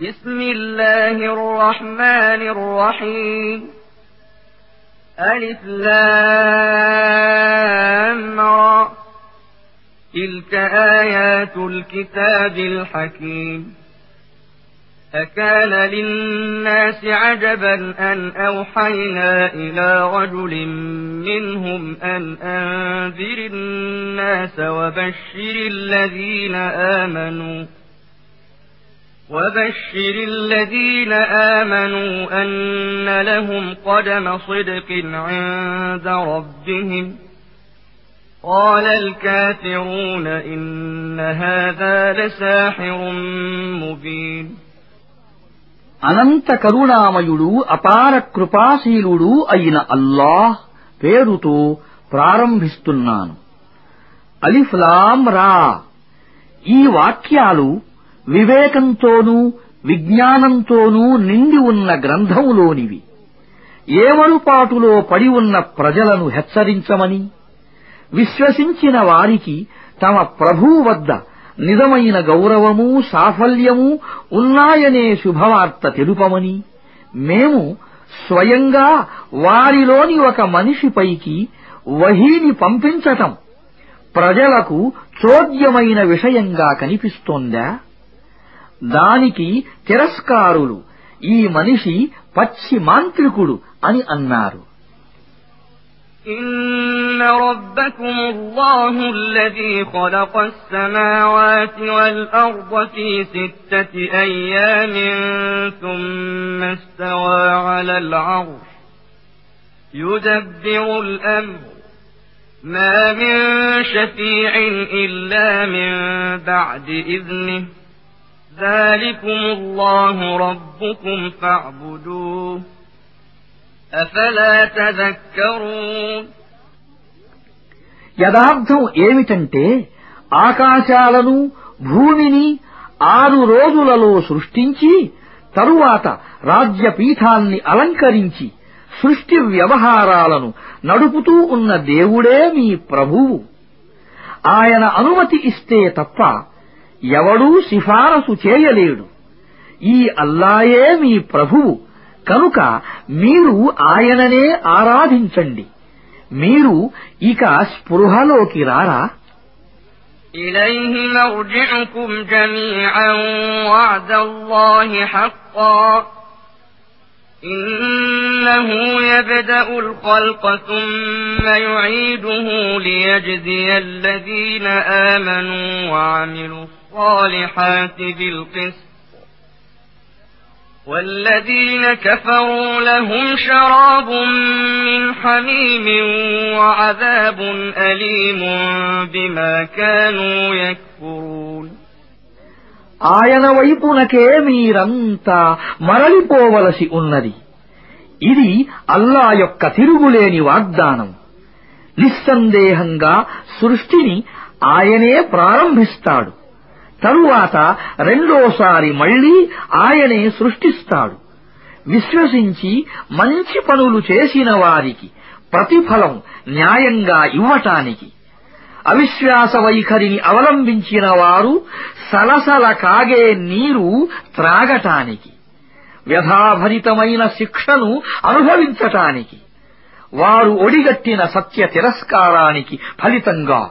بسم الله الرحمن الرحيم. ألف لام را. تلك آيات الكتاب الحكيم. أكان للناس عجبا أن أوحينا إلى رجل منهم أن أنذر الناس وبشر الذين آمنوا. وبشر الذين آمنوا أن لهم قدم صدق عند ربهم قال الكافرون إن هذا لساحر مبين అనంత కరుణామయుడు అపార కృపాశీలుడు అయిన అల్లాహ్ పేరుతో ప్రారంభిస్తున్నాను అలిఫ్లాం రా ఈ వాక్యాలు వివేకంతోనూ విజ్ఞానంతోనూ నిండి ఉన్న గ్రంథములోనివి. ఏమరుపాటులో పడి ఉన్న ప్రజలను హెచ్చరించమని విశ్వసించిన వారికి తమ ప్రభువు వద్ద నిజమైన గౌరవము సాఫల్యము ఉన్నాయనే శుభవార్త తెలుపమని మేము స్వయంగా వారిలోని ఒక మనిషిపైకి వహీని పంపించటం ప్రజలకు చోద్యమైన విషయంగా కనిపిస్తోందా? దానికి తిరస్కారులు ఈ మనిషి పచ్చి మాంత్రికుడు అని అన్నారు إن ربكم الله الذي خلق السماوات والأرض في ستة أيام ثم استوى على العرش يدبر الأمر ما من شفيع إلا من بعد إذنه ذلكم الله ربكم فاعبدوه أفلا تذكرون యథార్థం ఏమిటంటే ఆకాశాలను భూమిని ఆరు రోజులలో సృష్టించి తరువాత రాజ్యపీఠాన్ని అలంకరించి సృష్టి వ్యవహారాలను నడుపుతూ ఉన్న దేవుడే మీ ప్రభువు ఆయన అనుమతి ఇస్తే తప్ప ఎవడూ సిఫారసు చేయలేడు ఈ అల్లాయే మీ ప్రభువు కనుక మీరు ఆయననే ఆరాధించండి మీరు ఇక స్పృహలోకి రారా إليه مرجعكم جميعا وعد الله حقا إنه يبدأ الخلق ثم يعيده ليجزي الذين آمنوا وعملوا الصالحات بالقسط والذين كفروا لهم شراب من حميم وعذاب أليم بما كانوا يكفرون ఆయన వైపునకే మీరంతా మరలిపోవలసి ఉన్నది ఇది అల్లా యొక్క తిరుగులేని వాగ్దానం నిస్సందేహంగా సృష్టిని ఆయనే ప్రారంభిస్తాడు తరువాత రెండోసారి మళ్ళీ ఆయనే సృష్టిస్తాడు. విశ్వసించి మంచి పనులు చేసిన వారికి ప్రతిఫలం న్యాయంగా ఇవ్వటానికి. అవిశ్వాస వైఖరిని అవలంబించిన వారు సలసల కాగే నీరు త్రాగటానికి వ్యధాభరితమైన శిక్షను అనుభవించటానికి వారు ఒడిగట్టిన సత్య తిరస్కారానికి ఫలితంగా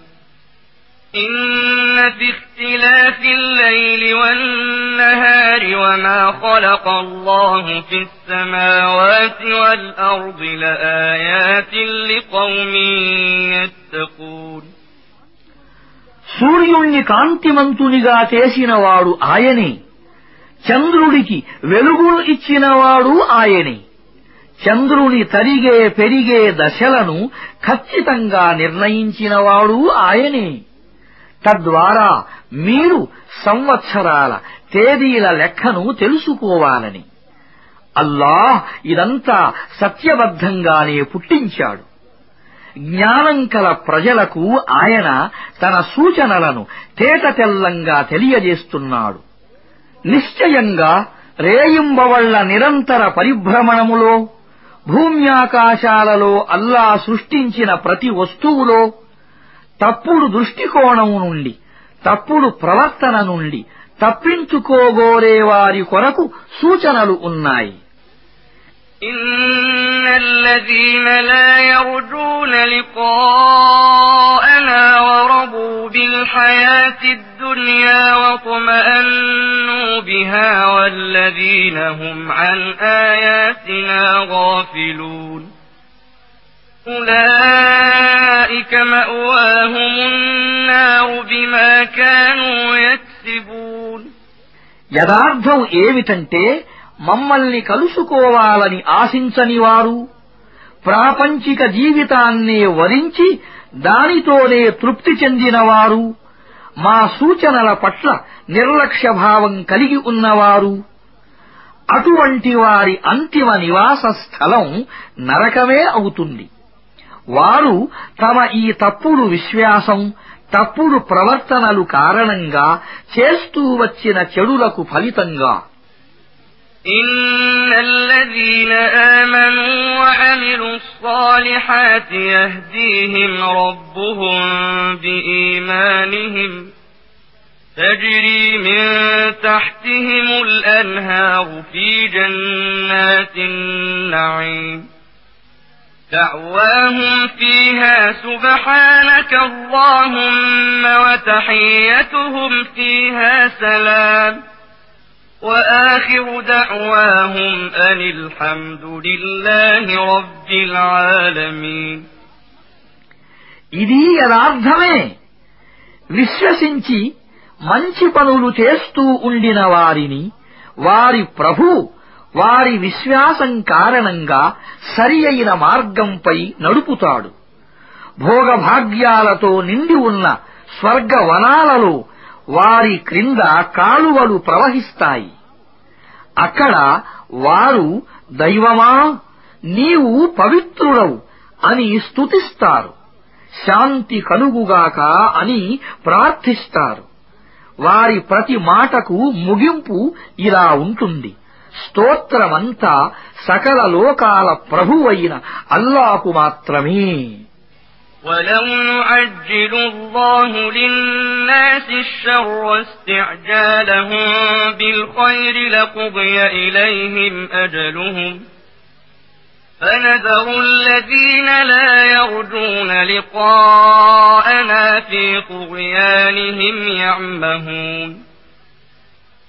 إن في اختلاف الليل والنهار وما خلق الله في السماوات والأرض لآيات لقوم يتقون సూర్యుణ్ణి కాంతిమంతునిగా చేసినవాడు ఆయనే చంద్రుడికి వెలుగును ఇచ్చినవాడు ఆయనే చంద్రుని తరిగే పెరిగే దశలను ఖచ్చితంగా నిర్ణయించినవాడు ఆయనే తద్వారా మీరు సంవత్సరాల తేదీల లెక్కను తెలుసుకోవాలని. అల్లాహ్ ఇదంతా సత్యబద్ధంగానే పుట్టించాడు. జ్ఞానం కల ప్రజలకు ఆయన తన సూచనలను తేటతెల్లంగా తెలియజేస్తున్నాడు. నిశ్చయంగా రేయింబవళ్ళ నిరంతర పరిభ్రమణములో భూమ్యాకాశాలలో అల్లా సృష్టించిన ప్రతి వస్తువులో తప్పుడు దృష్టికోణం నుండి తప్పుడు ప్రవర్తన నుండి తప్పించుకోగోరే వారి కొరకు సూచనలు ఉన్నాయి إن الذين لا يرجون لقاءنا ورضوا بالحياة الدنيا واطمأنوا بها والذين هم عن آياتنا غافلون أولئك مأواهم النار بما كانوا يكسبون యథార్థం ఏమిటంటే మమ్మల్ని కలుసుకోవాలని ఆశించని వారు ప్రాపంచిక జీవితాన్నే వరించి దానితోనే తృప్తి చెందినవారు మా సూచనల పట్ల నిర్లక్ష్యభావం కలిగి ఉన్నవారు అటువంటి వారి అంతిమ నివాస స్థలం నరకమే అవుతుంది వారు తమ ఈ తప్పుడు విశ్వాసం తప్పుడు ప్రవర్తనలు కారణంగా చేస్తూ వచ్చిన చెడులకు ఫలితంగా إن الذين آمنوا وعملوا الصالحات يهديهم ربهم بإيمانهم تجري من تحتهم الأنهار في جنات النعيم دعواهم فيها سبحانك اللهم وتحيتهم فيها سلام وآخر دعواهم أن الحمد لله رب العالمين ఇది యథార్థమే విశ్వసించి మంచి పనులు చేస్తూ ఉండిన వారిని వారి ప్రభు వారి విశ్వాసం కారణంగా సరి అయిన మార్గంపై నడుపుతాడు. భోగభాగ్యాలతో నిండి ఉన్న స్వర్గవనాలలో వారి క్రింద కాలువలు ప్రవహిస్తాయి. అక్కడ వారు దైవమా నీవు పవిత్రుడవు అని స్తుతిస్తారు. శాంతి కలుగుగాక అని ప్రార్థిస్తారు. వారి ప్రతి మాటకు ముగింపు ఇలా ఉంటుంది. స్తోత్రమంతా సకల లోకాల ప్రభువైన అల్లాకు మాత్రమే ولو نعجل الله للناس الشر استعجالهم بالخير لقضي إليهم أجلهم فنذر الذين لا يرجون لقاءنا في طغيانهم يعمهون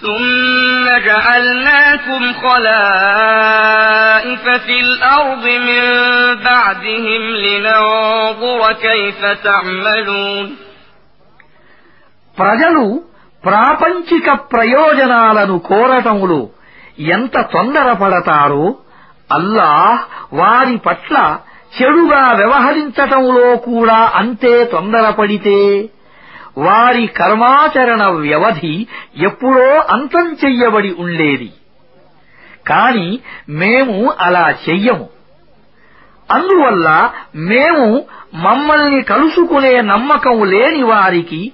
ثم جعلناكم خلائف في الأرض من بعدهم لننظر كيف تعملون ప్రజలు ప్రాపంచిక ప్రయోజనాలను కోరటములో ఎంత తొందరపడతారో అల్లాహ్ వారి పట్ల చెడుగా వ్యవహరించటంలో కూడా అంతే తొందరపడితే వారి కర్మాచరణ వ్యవధి ఎప్పుడో అంతం చెయ్యబడి ఉండేది. కాని మేము అలా చెయ్యము. అందువల్ల మేము మమ్మల్ని కలుసుకునే నమ్మకం లేని వారికి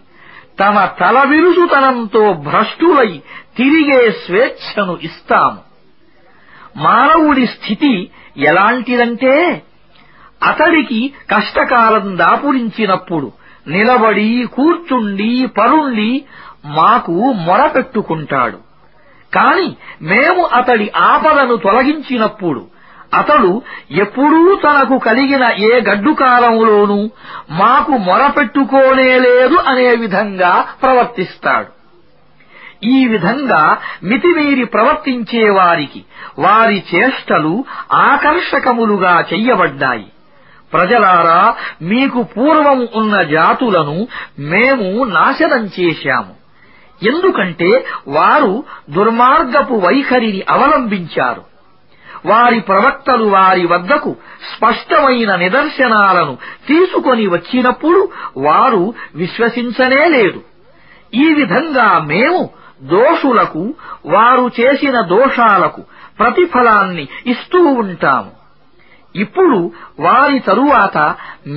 తమ తలవిరుసుతనంతో భ్రష్టులై తిరిగే స్వేచ్ఛను ఇస్తాము. మానవుడి స్థితి ఎలాంటిదంటే అతడికి కష్టకాలం దాపురించినప్పుడు నిలబడి కూర్చుండి పరుండి మాకు మొరపెట్టుకుంటాడు కాని మేము అతడి ఆపదను తొలగించినప్పుడు అతడు ఎప్పుడూ తనకు కలిగిన ఏ గడ్డు కాలంలోనూ మాకు మొరపెట్టుకోనేలేదు అనే విధంగా ప్రవర్తిస్తాడు. ఈ విధంగా మితిమీరి ప్రవర్తించే వారికి వారి చేష్టలు ఆకర్షకములుగా చెయ్యబడ్డాయి. ప్రజలారా మీకు పూర్వం ఉన్న జాతులను మేము నాశనం చేశాము. ఎందుకంటే వారు దుర్మార్గపు వైఖరిని అవలంబించారు. వారి ప్రవక్తలు వారి వద్దకు స్పష్టమైన నిదర్శనాలను తీసుకొని వచ్చినప్పుడు వారు విశ్వసించనే లేదు. ఈ విధంగా మేము దోషులకు వారు చేసిన దోషాలకు ప్రతిఫలాన్ని ఇస్తూ ఉంటాము. ఇప్పుడు వారి తరువాత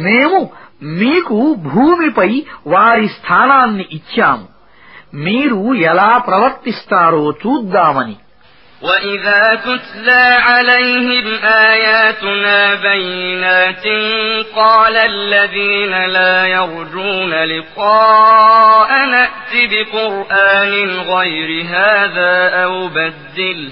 మేము మీకు భూమిపై వారి స్థానాన్ని ఇచ్చాము మీరు ఎలా ప్రవర్తిస్తారో చూద్దామని وإذا تتلى عليهم آياتنا بينات قال الذين لا يرجون لقاء نأت بقرآن غير هذا أو بدله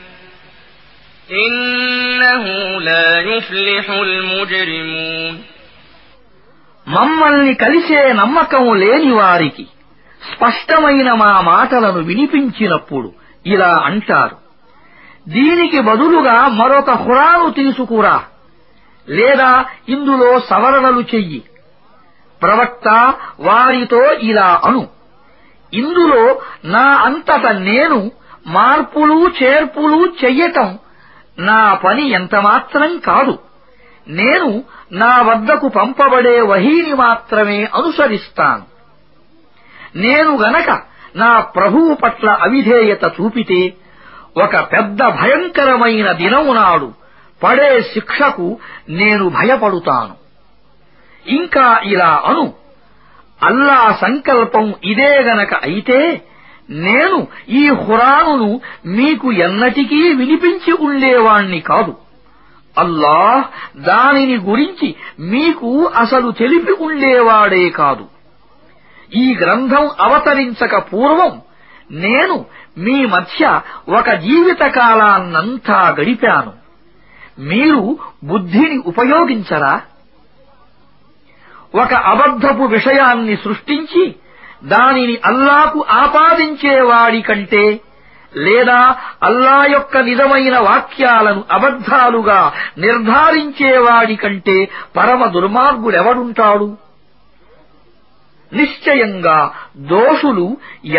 మమ్మల్ని కలిసే నమ్మకం లేని వారికి స్పష్టమైన మా మాటలను వినిపించినప్పుడు ఇలా అంటారు. దీనికి బదులుగా మరొక హురాను తీసుకురా. లేదా ఇందులో సవరణలు చెయ్యి. ప్రవక్త వారితో ఇలా అను. ఇందులో నా అంతట నేను మార్పులు చేర్పులు చెయ్యటం నా పని ఎంతమాత్రం కాదు. నేను నా వద్దకు పంపబడే వహీని మాత్రమే అనుసరిస్తాను. నేను గనక నా ప్రభువు పట్ల అవిధేయత చూపితే ఒక పెద్ద భయంకరమైన దినం నాడు పడే శిక్షకు నేను భయపడుతాను. ఇంకా ఇలా అను. అల్లా సంకల్పం ఇదే గనక అయితే నేను ఈ హురాను మీకు ఎన్నటికీ వినిపించి ఉండేవాణ్ణి కాదు. అల్లాహ్ దానిని గురించి మీకు అసలు తెలిపి ఉండేవాడే కాదు. ఈ గ్రంథం అవతరించక పూర్వం నేను మీ మధ్య ఒక జీవితకాలాన్నంతా గడిపాను. మీరు బుద్ధిని ఉపయోగించరా? ఒక అబద్ధపు విషయాన్ని సృష్టించి దానిని అల్లాకు ఆపాదించేవాడి కంటే లేదా అల్లా యొక్క నిజమైన వాక్యాలను అబద్ధాలుగా నిర్ధారించేవాడి కంటే పరమ దుర్మార్గుడెవడుంటాడు నిశ్చయంగా దోషులు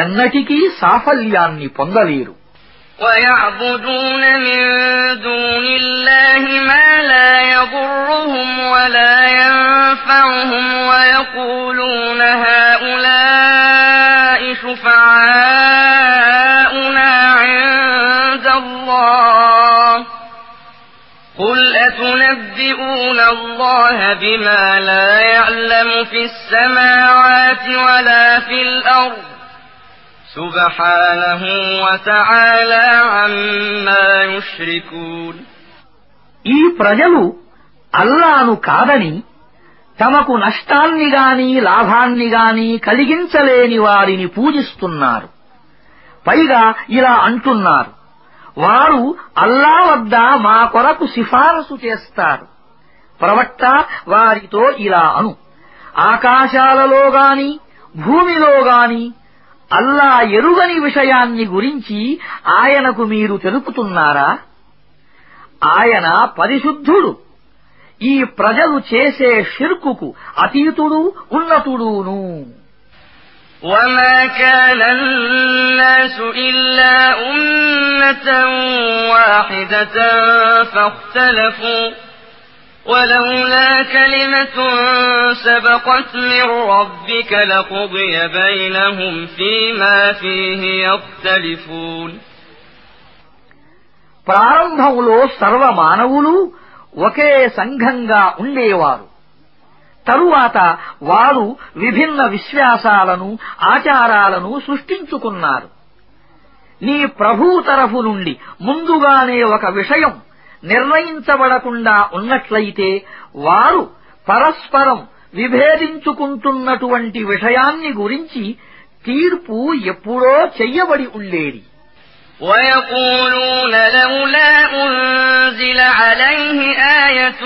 ఎన్నటికీ సాఫల్యాన్ని పొందలేరు ويعبدون من دون الله ما لا يضرهم ولا ينفعهم ويقولون هؤلاء أتنبئون الله بما لا يعلم في السماوات ولا في الأرض سبحانه وتعالى عما يشركون ఈ ప్రజలు అల్లాను కాదని తమకు నష్టాన్ని గాని లాభాన్ని గాని కలిగించలేని వారిని పూజిస్తున్నారు పైగా ఇలా అంటున్నారు వారు అల్లా వద్ద మా కొరకు సిఫారసు చేస్తారు ప్రవక్త వారితో ఇలా అను ఆకాశాలలో గాని భూమిలో గాని అల్లా ఎరుగని విషయాన్ని గురించి ఆయనకు మీరు తెలుపుతున్నారా ఆయన పరిశుద్ధుడు ఈ ప్రజలు చేసే షిర్కుకు అతీతుడు ఉన్నతుడును وما كان الناس إلا أمة واحدة فاختلفوا ولولا كلمة سبقت من ربك لقضي بينهم فيما فيه يختلفون ప్రారంభంలో సర్వ మానవులు ఒకే సంఘంగా ఉండేవారు తరువాత వారు విభిన్న విశ్వాసాలను ఆచారాలను సృష్టించుకున్నారు నీ ప్రభు తరఫు నుండి ముందుగానే ఒక విషయం నిర్ణయించబడకుండా ఉన్నట్లయితే వారు పరస్పరం విభేదించుకుంటున్నటువంటి విషయాన్ని గురించి తీర్పు ఎప్పుడో చెయ్యబడి ఉండేది ويقولون لولا أنزل عليه آية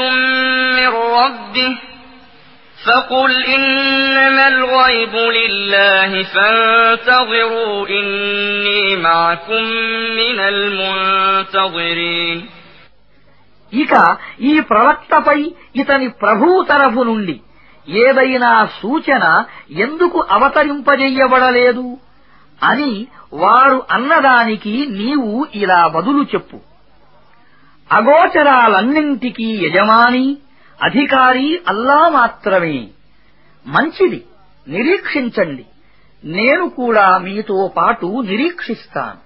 من ربه فقل إنما الغيب لله فانتظروا إني معكم من المنتظرين ఇక ఈ ప్రవక్తపై ఇతని ప్రభు తరఫు నుండి ఏదైనా సూచన ఎందుకు అవతరింపజెయ్యబడలేదు అని వారు అన్నదానికి నీవు ఇలా బదులు చెప్పు. అగోచరాలన్నింటికీ యజమాని అధికారి అల్లా మాత్రమే. మంచిది నిరీక్షించండి. నేను కూడా మీతో పాటు నిరీక్షిస్తాను.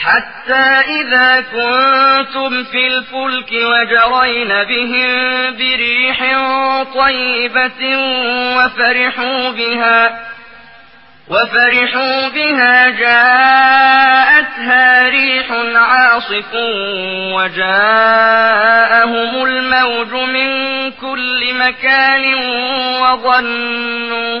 حتى إذا كنتم في الفلك وجرين بهم بريح طيبة وفرحوا بها وفرحوا بها جاءتها ريح عاصف وجاءهم الموج من كل مكان وظنوا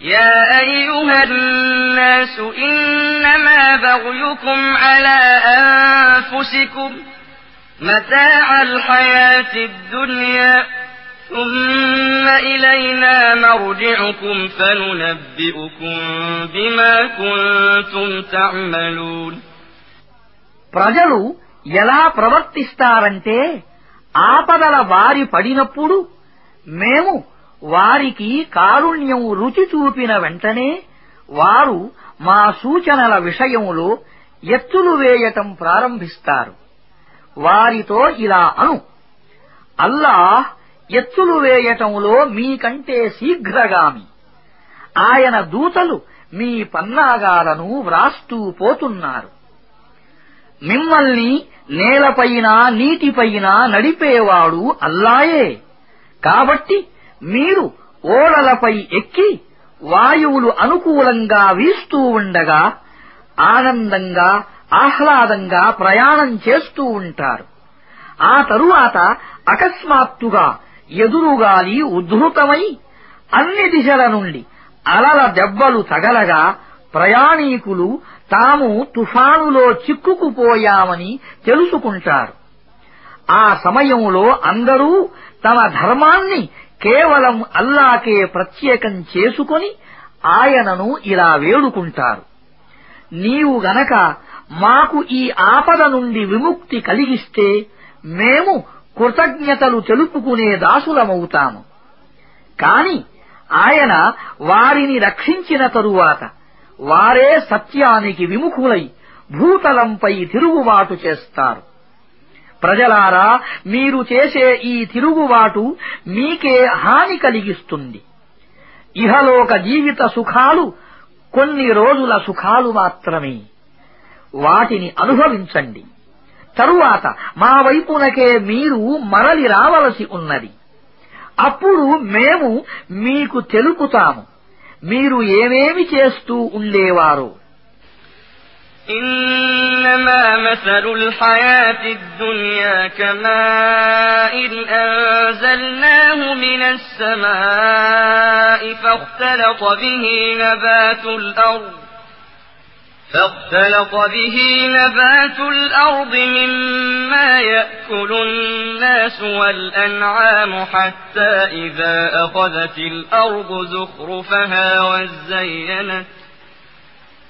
يا أيها الناس إنما بغيكم على أنفسكم متاع الحياة الدنيا ثم إلينا مرجعكم فننبئكم بما كنتم تعملون ప్రజలు ఎలా ప్రవర్తిస్తారంటే ఆపదల వారి పడినప్పుడు మేము వారికి కారుణ్యం రుచి చూపిన వెంటనే వారు మా సూచనల విషయంలో ఎత్తులు వేయటం ప్రారంభిస్తారు. వారితో ఇలా అను. అల్లాహ్ ఎత్తులు వేయటంలో మీకంటే శీఘ్రగామి. ఆయన దూతలు మీ పన్నాగాలను వ్రాస్తూ పోతున్నారు. మిమ్మల్ని నేలపైన నీటిపైన నడిపేవాడు అల్లాయే కాబట్టి మీరు ఓడలపై ఎక్కి వాయువులు అనుకూలంగా వీస్తూ ఉండగా ఆనందంగా ఆహ్లాదంగా ప్రయాణం చేస్తూ ఉంటారు. ఆ తరువాత అకస్మాత్తుగా ఎదురుగాలి ఉద్ధృతమై అన్ని దిశల నుండి అలల దెబ్బలు తగలగా ప్రయాణీకులు తాము తుఫానులో చిక్కుకుపోయామని తెలుసుకుంటారు. ఆ సమయంలో అందరూ తమ ధర్మాన్ని కేవలం అల్లాకే ప్రత్యేకం చేసుకొని ఆయనను ఇలా వేడుకుంటారు. నీవు గనక మాకు ఈ ఆపద నుండి విముక్తి కలిగిస్తే మేము కృతజ్ఞతలు తెలుపుకునే దాసులమవుతాము. కాని ఆయన వారిని రక్షించిన తరువాత వారే సత్యానికి విముఖులై భూతలంపై తిరుగుబాటు చేస్తారు. ప్రజలారా మీరు చేసే ఈ తిరుగుబాటు మీకే హాని కలిగిస్తుంది. ఇహలోక జీవిత సుఖాలు కొన్ని రోజుల సుఖాలు మాత్రమే. వాటిని అనుభవించండి. తరువాత మా వైపునకే మీరు మరలి రావలసి ఉన్నది. అప్పుడు మేము మీకు తెలుపుతాము. మీరు ఏమేమి చేస్తూ ఉండేవారో. إنما مثل الحياة الدنيا كماء أنزلناه من السماء فاختلط به نبات الأرض فاختلط به نبات الأرض مما يأكل الناس والأنعام حتى إذا أخذت الأرض زخرفها وزينت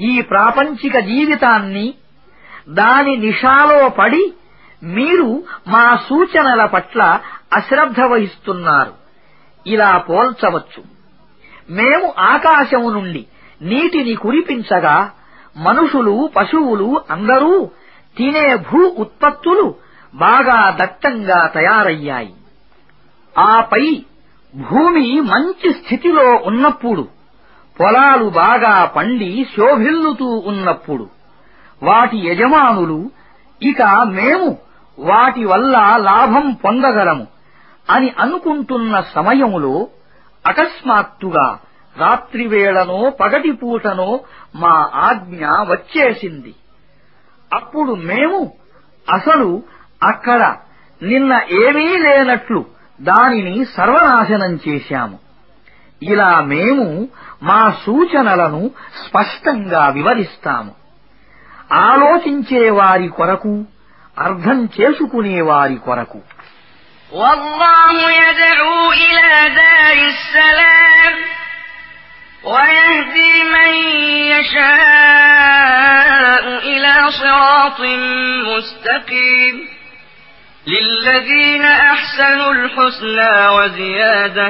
ఈ ప్రాపంచిక జీవితాన్ని దాని నిషాలో పడి మీరు మా సూచనల పట్ల అశ్రద్ధ వహిస్తున్నారు. ఇలా పోల్చవచ్చు. మేము ఆకాశము నుండి నీటిని కురిపించగా మనుషులు పశువులు అందరూ తినే భూ ఉత్పత్తులు బాగా దట్టంగా తయారయ్యాయి. ఆపై భూమి మంచి స్థితిలో ఉన్నప్పుడు పొలాలు బాగా పండి శోభిల్లుతూ ఉన్నప్పుడు వాటి యజమానులు ఇక మేము వాటి వల్ల లాభం పొందగలము అని అనుకుంటున్న సమయములో అకస్మాత్తుగా రాత్రివేళనో పగటిపూటనో మా ఆజ్ఞ వచ్చేసింది. అప్పుడు మేము అసలు అక్కడ నిన్న ఏమీ లేనట్లు దానిని సర్వనాశనం చేశాము. ఇలా మేము మా సూచనలను స్పష్టంగా వివరిస్తాము ఆలోచించే వారి కొరకు అర్థం చేసుకునే వారి కొరకు والله يدعو إلى دار السلام ويهدي من يشاء إلى صراط مستقيم للذين أحسنوا الحسنى وزيادة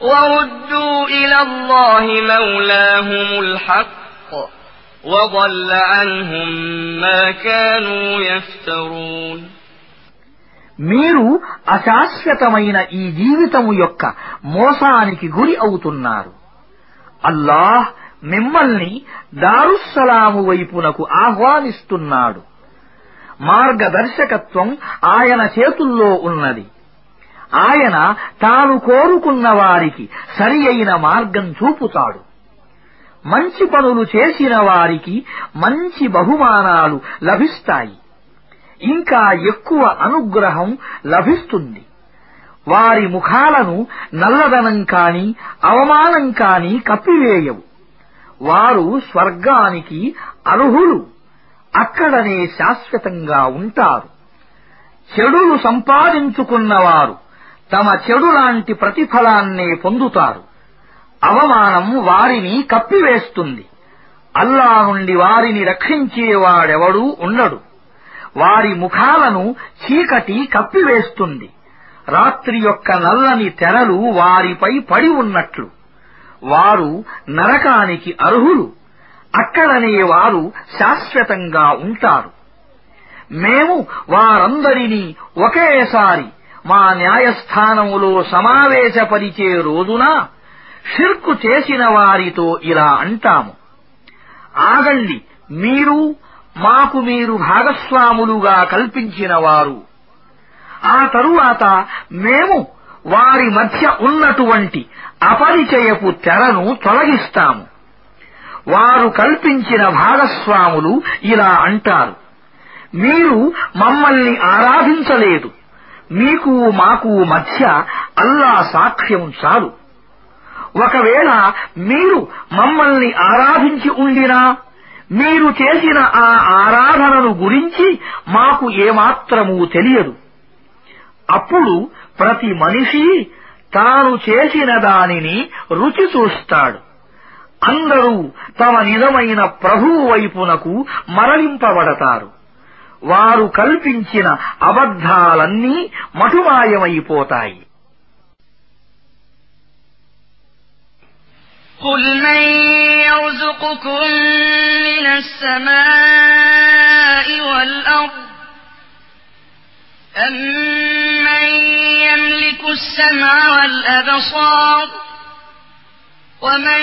وردوا إلى الله مولاهم الحق وضل عنهم ما كانوا يفترون మీరు అశాశ్వతమైన ఈ జీవితము యొక్క మోసానికి గురి అవుతున్నారు అల్లాహ్ మిమ్మల్ని దారుస్సలాము వైపునకు ఆహ్వానిస్తున్నాడు మార్గదర్శకత్వం ఆయన చేతుల్లో ఉన్నది ఆయన తాను కోరుకున్న వారికి సరి అయిన మార్గం చూపుతాడు. మంచి పనులు చేసిన వారికి మంచి బహుమానాలు లభిస్తాయి. ఇంకా ఎక్కువ అనుగ్రహం లభిస్తుంది. వారి ముఖాలను నల్లదనం కాని అవమానం కాని కప్పివేయవు. వారు స్వర్గానికి అర్హులు. అక్కడనే శాశ్వతంగా ఉంటారు. చెడులు సంపాదించుకున్నవారు. తమ చెడు లాంటి ప్రతిఫలాన్నే పొందుతారు. అవమానం వారిని కప్పివేస్తుంది. అల్లా నుండి వారిని రక్షించేవాడెవడూ ఉండడు. వారి ముఖాలను చీకటి కప్పివేస్తుంది. రాత్రి యొక్క నల్లని తెరలు వారిపై పడి ఉన్నట్లు. వారు నరకానికి అర్హులు. అక్కడనే వారు శాశ్వతంగా ఉంటారు. మేము వారందరినీ ఒకేసారి మా న్యాయస్థానములో సమావేశపరిచే రోజున షిర్కు చేసిన వారితో ఇలా అంటాము. ఆగండి మీరు మాకు మీరు భాగస్వాములుగా కల్పించిన వారు. ఆ తరువాత మేము వారి మధ్య ఉన్నటువంటి అపరిచయపు తెరను తొలగిస్తాము. వారు కల్పించిన భాగస్వాములు ఇలా అంటారు. మీరు మమ్మల్ని ఆరాధించలేదు. మీకు మాకు మధ్య అల్లా సాక్ష్యం చాలు. ఒకవేళ మీరు మమ్మల్ని ఆరాధించి ఉండినా మీరు చేసిన ఆ ఆరాధనను గురించి మాకు ఏమాత్రమూ తెలియదు. అప్పుడు ప్రతి మనిషి తాను చేసిన దానిని రుచి చూస్తాడు. అందరూ తమ నిజమైన ప్రభువు వైపునకు మరలింపబడతారు. వారు కల్పించిన అబద్ధాలన్నీ మటుమాయమైపోతాయి قل من يرزقكم من السماء والأرض أمن يملك السمع والأبصار ومن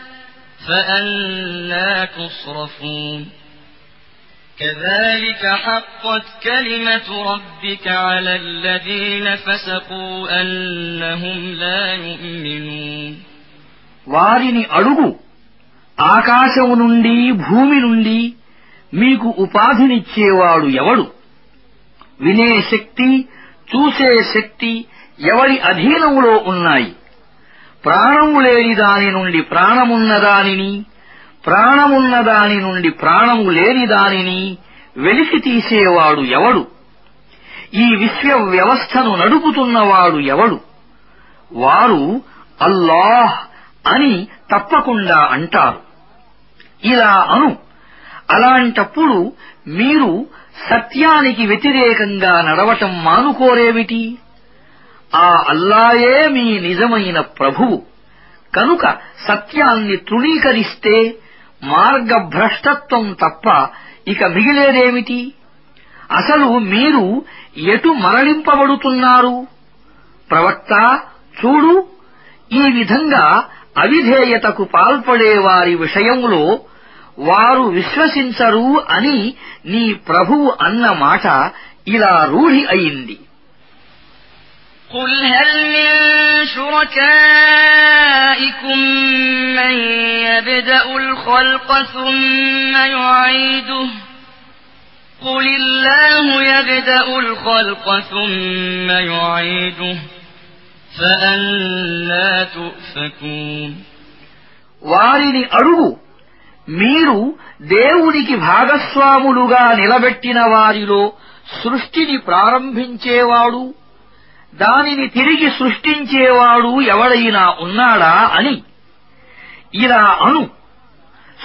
فأنا تصرفون كذلك حقت كلمة ربك على الذين فسقوا أنهم لا يؤمنون వారిని అడుగు ఆకాశము నుండి భూమి నుండి మీకు ఉపాధినిచ్చేవాడు ఎవడు వినే శక్తి చూసే శక్తి ఎవరి అధీనములో ఉన్నాయి ప్రాణము లేని దాని నుండి ప్రాణమున్న దానిని ప్రాణమున్న దాని నుండి ప్రాణము లేని దానిని వెలికి తీసేవాడు ఎవడు? ఈ విశ్వ వ్యవస్థను నడుపుతున్నవాడు ఎవడు? వారు అల్లాహ్ అని తప్పకుండా అంటారు. ఇలా అను. అలాంటప్పుడు మీరు సత్యానికి వ్యతిరేకంగా నడవటం మానుకోరేమిటి? ఆ అల్లాయే మీ నిజమైన ప్రభువు కనుక సత్యాన్ని తృణీకరిస్తే మార్గభ్రష్టత్వం తప్ప ఇక మిగిలేదేమిటి? అసలు మీరు ఎటు మరలింపబడుతున్నారు? ప్రవక్త చూడు ఈ విధంగా అవిధేయతకు పాల్పడే వారి విషయంలో వారు విశ్వసించరు అని నీ ప్రభువు అన్న మాట ఇలా రూఢి అయింది. قل هل من شركائكم من يبدأ الخلق ثم يعيده قل الله يبدأ الخلق ثم يعيده فأنا تؤفكون వారిని అడుగు మీరు దేవునికి భాగస్వాములుగా నిలబెట్టిన వారిలో సృష్టిని ప్రారంభించేవాడు దానిని తిరిగి సృష్టించేవాడు ఎవడైనా ఉన్నాడా అని ఇలా అను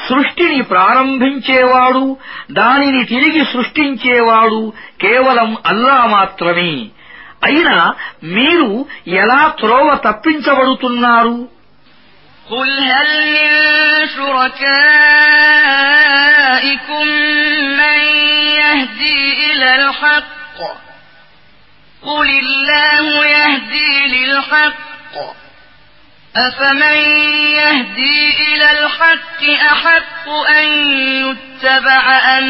సృష్టిని ప్రారంభించేవాడు దానిని తిరిగి సృష్టించేవాడు కేవలం అల్లా మాత్రమే అయినా మీరు ఎలా త్రోవ తప్పించబడుతున్నారు قل هل من شركائكم من يهدي إلى الحق قل الله يهدي للحق أفمن يهدي إلى الحق أحق أن يتبع أم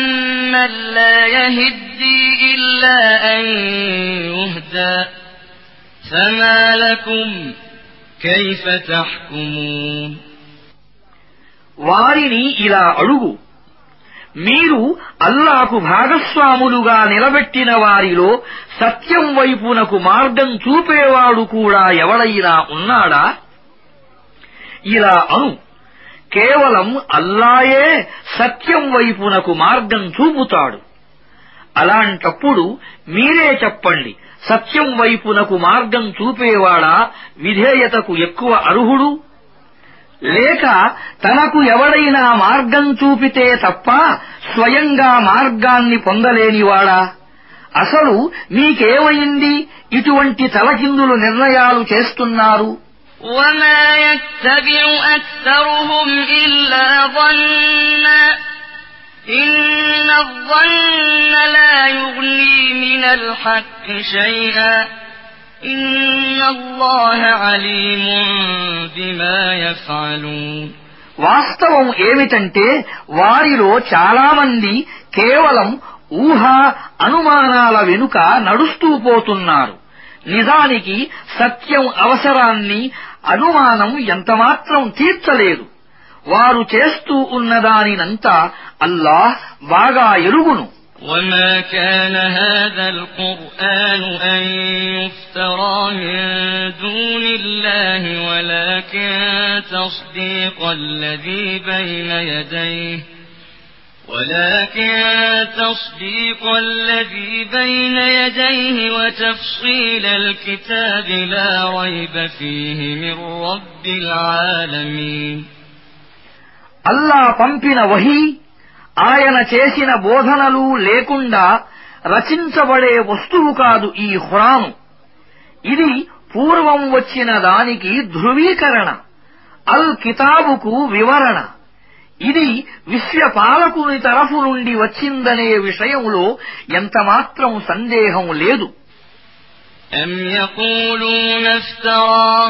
من لا يهدي إلا أن يهدى فما لكم كيف تحكمون వారిని ఇలా అడుగు మీరు అల్లాకు భాగస్వాములుగా నిలబెట్టిన వారిలో సత్యం వైపునకు మార్గం చూపేవాడు కూడా ఎవడైనా ఉన్నాడా? ఇలా అను. కేవలం అల్లాయే సత్యం వైపునకు మార్గం చూపుతాడు. అలాంటప్పుడు మీరే చెప్పండి సత్యం వైపునకు మార్గం చూపేవాడా? విధేయతకు ఎక్కువ అర్హుడు? లేక తనకు ఎవడైనా మార్గం చూపితే తప్ప స్వయంగా మార్గాన్ని పొందలేనివాడా అసలు మీకేమైంది ఇటువంటి తలకిందులు నిర్ణయాలు చేస్తున్నారు وما يتبع أكثرهم إلا ظنا إن الظن لا يغني من الحق شيئا వాస్తవం ఏమిటంటే వారిలో చాలామంది కేవలం ఊహ అనుమానాల వెనుక నడుస్తూ పోతున్నారు. నిజానికి సత్యం అవసరాన్ని అనుమానం ఎంతమాత్రం తీర్చలేదు. వారు చేస్తూ ఉన్నదానినంతా అల్లాహ్ బాగా ఎరుగును. وما كان هذا القرآن أن يفترى من دون الله ولكن تصديق الذي بين يديه ولكن تصديق الذي بين يديه وتفصيل الكتاب لا ريب فيه من رب العالمين అల్లా పంపిన వహీ ఆయన చేసిన బోధనలు లేకుండా రచించబడే వస్తువు కాదు ఈ ఖురాను ఇది పూర్వం వచ్చిన దానికి ధృవీకరణ అల్ కితాబుకు వివరణ ఇది విశ్వపాలకుని తరఫు నుండి వచ్చిందనే విషయంలో ఎంతమాత్రం సందేహం లేదు أم يقولون افتراه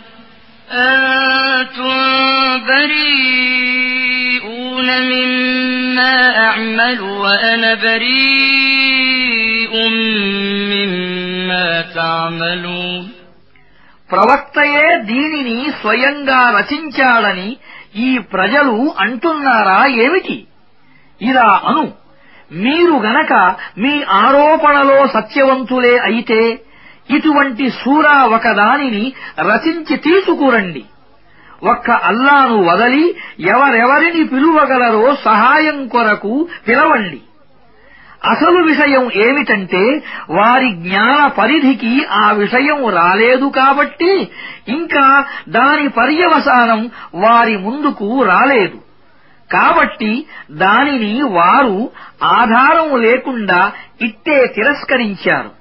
أنتم بريئون مما أعمل وأنا بريء مما تعملون ప్రవక్తయే దీనిని స్వయంగా రచించాడని ఈ ప్రజలు అంటున్నారా ఏమిటి ఇలా అను మీరు గనక మీ ఆరోపణలో సత్యవంతులే అయితే ఇటువంటి సూరా ఒకదానిని రచించి తీసుకురండి. ఒక్క అల్లాను వదలి ఎవరెవరిని పిలువగలరో సహాయం కొరకు పిలవండి. అసలు విషయం ఏమిటంటే వారి జ్ఞాన పరిధికి ఆ విషయం రాలేదు కాబట్టి ఇంకా దాని పర్యవసానం వారి ముందుకు రాలేదు. కాబట్టి దానిని వారు ఆధారం లేకుండా ఇట్టే తిరస్కరించారు.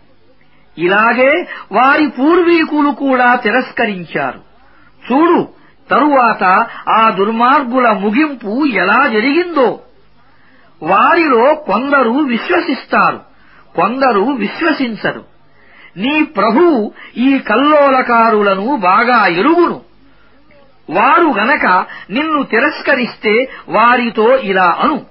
ఇలాగే వారి పూర్వీకులు కూడా తిరస్కరించారు. చూడు తరువాత ఆ దుర్మార్గుల ముగింపు ఎలా జరిగిందో. వారిలో కొందరు విశ్వసిస్తారు కొందరు విశ్వసించరు. నీ ప్రభువు ఈ కల్లోలకారులను బాగా ఎరుగును. వారు గనక నిన్ను తిరస్కరిస్తే వారితో ఇలా అను.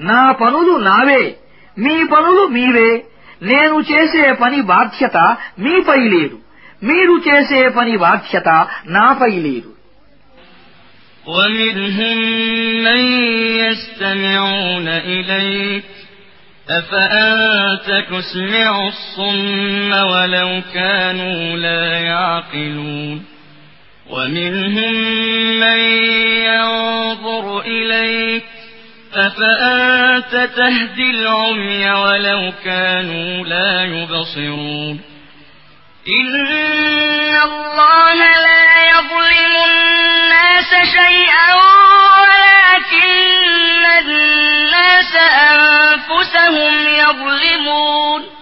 నా పనులు నావే మీ పనులు మీవే. నేను చేసే పని బాధ్యత మీపై లేదు మీరు చేసే పని బాధ్యత నాపై లేదు ومنهم من يستمعون إليك أفأنت تسمع الصم ولو كانوا لا يعقلون ومنهم من ينظر إليك أفأنت تهدي العمي ولو كانوا لا يبصرون؟ إن الله لا يظلم الناس شيئا ولكن الناس أنفسهم يظلمون.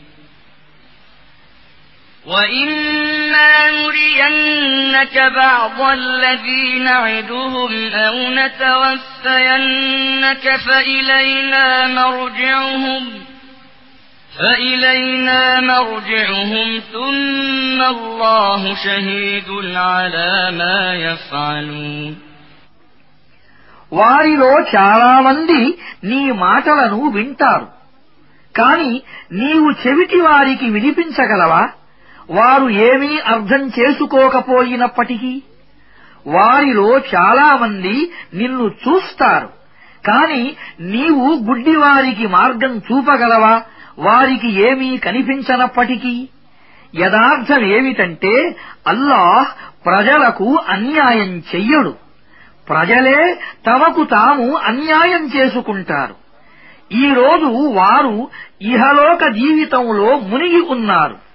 وإما نرينك بعض الذي نعدهم أو نتوفينك فإلينا مرجعهم فإلينا مرجعهم ثم الله شهيد على ما يفعلون వారిలో చాలామంది నీ మాటలను వింటారు కాని నీవు చెవిటి వారికి వినిపించగలవా వారు ఏమీ అర్థం చేసుకోకపోయినప్పటికీ వారిలో చాలామంది నిన్ను చూస్తారు. కాని నీవు గుడ్డివారికి మార్గం చూపగలవా? వారికి ఏమీ కనిపించనప్పటికీ. యథార్థమేమిటంటే అల్లాహ్ ప్రజలకు అన్యాయం చెయ్యడు. ప్రజలే తమకు తాము అన్యాయం చేసుకుంటారు. ఈరోజు వారు ఇహలోక జీవితంలో మునిగి ఉన్నారు.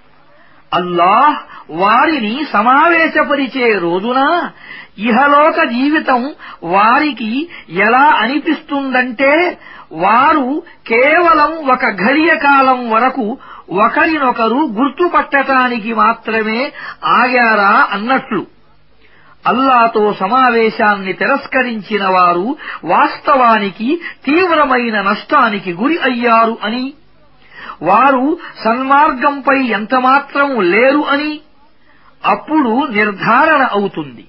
అల్లాహ్ వారిని సమావేశపరిచే రోజున ఇహలోక జీవితం వారికి ఎలా అనిపిస్తుందంటే వారు కేవలం ఒక ఘడియ కాలం వరకు ఒకరినొకరు గుర్తుపట్టటానికి మాత్రమే ఆగారా అన్నట్లు. అల్లాతో సమావేశాన్ని తిరస్కరించిన వారు వాస్తవానికి తీవ్రమైన నష్టానికి గురి అయ్యారు అని వారు సన్మార్గంపై ఎంతమాత్రం లేరు అని అప్పుడు నిర్ధారణ అవుతుంది.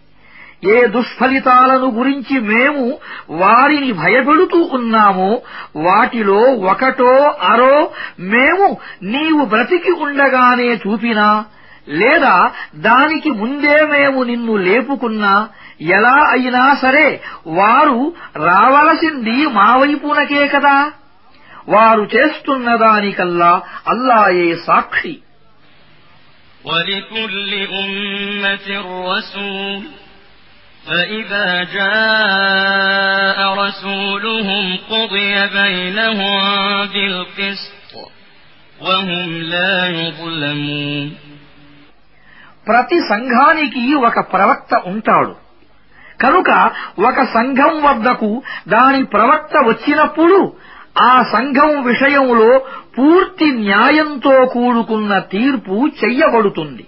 ఏ దుష్ఫలితాలను గురించి మేము వారిని భయపెడుతూ ఉన్నామో వాటిలో ఒకటో అరో మేము నీవు బ్రతికి ఉండగానే చూపినా లేదా దానికి ముందే మేము నిన్ను లేపుకున్నా ఎలా అయినా సరే వారు రావలసింది మా వైపునకే కదా. వారు చేస్తున్న దానికల్లా అల్లాయే సాక్షి ولكل أمة رسول فإذا جاء رسولهم قضي بينهم بالقسط وهم لا يظلمون ప్రతి సంఘానికి ఒక ప్రవక్త ఉంటాడు కనుక ఒక సంఘం వద్దకు దాని ప్రవక్త వచ్చినప్పుడు ఆ సంఘం విషయంలో పూర్తి న్యాయంతో కూడుకున్న తీర్పు చెయ్యబడుతుంది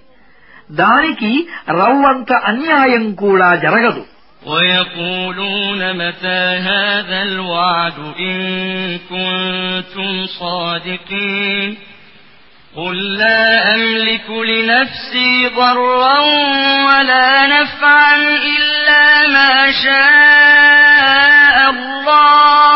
దానికి రవ్వంత అన్యాయం కూడా జరగదు ويقولون متى هذا الوعد إن كنتم صادقين قل لا أملك لنفسي ضرا ولا نفعا إلا ما شاء الله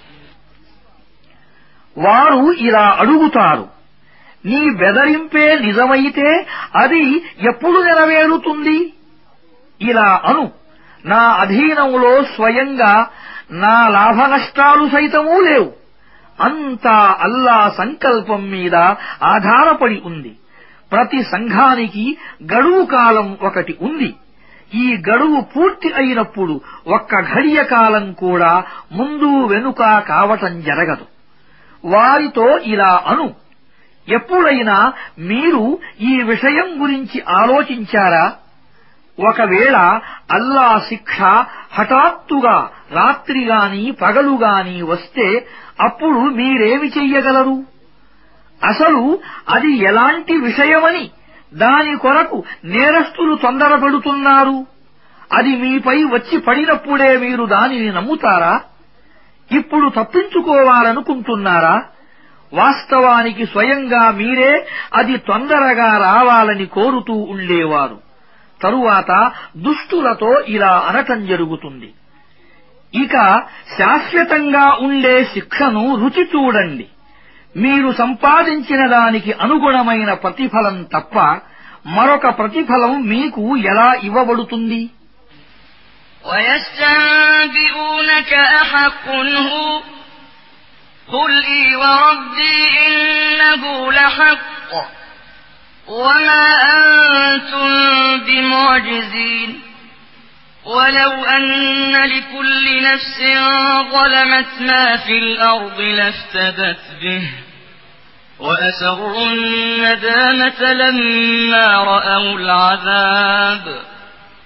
వారు ఇలా అడుగుతారు. నీ బెదరింపే నిజమైతే అది ఎప్పుడు నెరవేరుతుంది? ఇలా అను. నా అధీనంలో స్వయంగా నా లాభనష్టాలు సైతమూ లేవు. అంతా అల్లా సంకల్పం మీద ఆధారపడి ఉంది. ప్రతి సంఘానికి గడువు కాలం ఒకటి ఉంది. ఈ గడువు పూర్తి అయినప్పుడు ఒక్క ఘడియ కాలం కూడా ముందు వెనుక కావటం జరగదు. వారితో ఇలా అను. ఎప్పుడైనా మీరు ఈ విషయం గురించి ఆలోచించారా? ఒకవేళ అల్లా శిక్ష హఠాత్తుగా రాత్రిగాని పగలుగాని వస్తే అప్పుడు మీరేమి చెయ్యగలరు? అసలు అది ఎలాంటి విషయమని దాని కొరకు నేరస్తులు తొందరపడుతున్నారు? అది మీపై వచ్చి పడినప్పుడే మీరు దానిని నమ్ముతారా? ఇప్పుడు తప్పించుకోవాలనుకుంటున్నారా? వాస్తవానికి స్వయంగా మీరే అది తొందరగా రావాలని కోరుతూ ఉండేవారు. తరువాత దుష్టులతో ఇలా అనటం జరుగుతుంది. ఇక శాశ్వతంగా ఉండే శిక్షను రుచి చూడండి. మీరు సంపాదించిన దానికి అనుగుణమైన ప్రతిఫలం తప్ప మరొక ప్రతిఫలం మీకు ఎలా ఇవ్వబడుతుంది? ويستنبئونك أحق هو قل إي وربي إنه لحق وما أنتم بمعجزين ولو أن لكل نفس ظلمت ما في الأرض لافتدت به وأسروا الندامة لما رأوا العذاب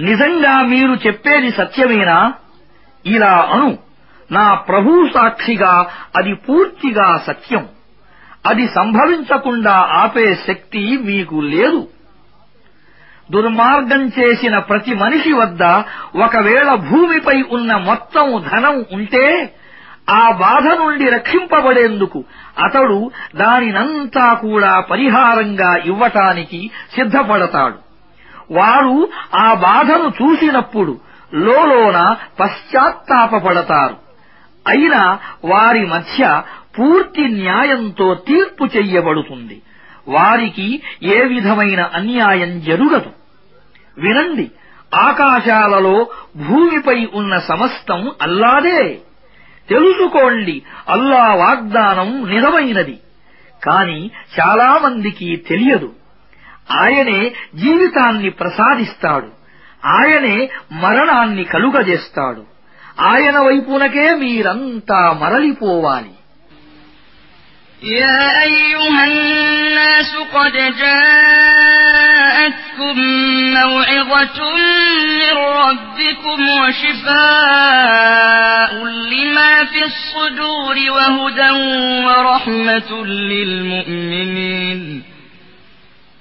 నిజంగా మీరు చెప్పేది సత్యమేనా? ఇలా అను. నా ప్రభు సాక్షిగా అది పూర్తిగా సత్యం. అది సంభవించకుండా ఆపే శక్తి మీకు లేదు. దుర్మార్గం చేసిన ప్రతి మనిషి వద్ద ఒకవేళ భూమిపై ఉన్న మొత్తం ధనం ఉంటే ఆ బాధ నుండి రక్షింపబడేందుకు అతడు దానినంతా కూడా పరిహారంగా ఇవ్వటానికి సిద్ధపడతాడు. వారు ఆ బాధను చూసినప్పుడు లోలోన పశ్చాత్తాపపడతారు. అయినా వారి మధ్య పూర్తి న్యాయంతో తీర్పు చెయ్యబడుతుంది. వారికి ఏ విధమైన అన్యాయం జరుగదు. వినండి ఆకాశాలలో భూమిపై ఉన్న సమస్తం అల్లాదే. తెలుసుకోండి అల్లా వాగ్దానం నిజమైనది. కాని చాలామందికి తెలియదు. ఆయనే జీవితాన్ని ప్రసాదిస్తాడు ఆయనే మరణాన్ని కలుగజేస్తాడు ఆయన వైపునకే మీరంతా మరలిపోవాలి يا أيها الناس قد جاءتكم موعظة من ربكم وشفاء لما في الصدور وهدى ورحمة للمؤمنين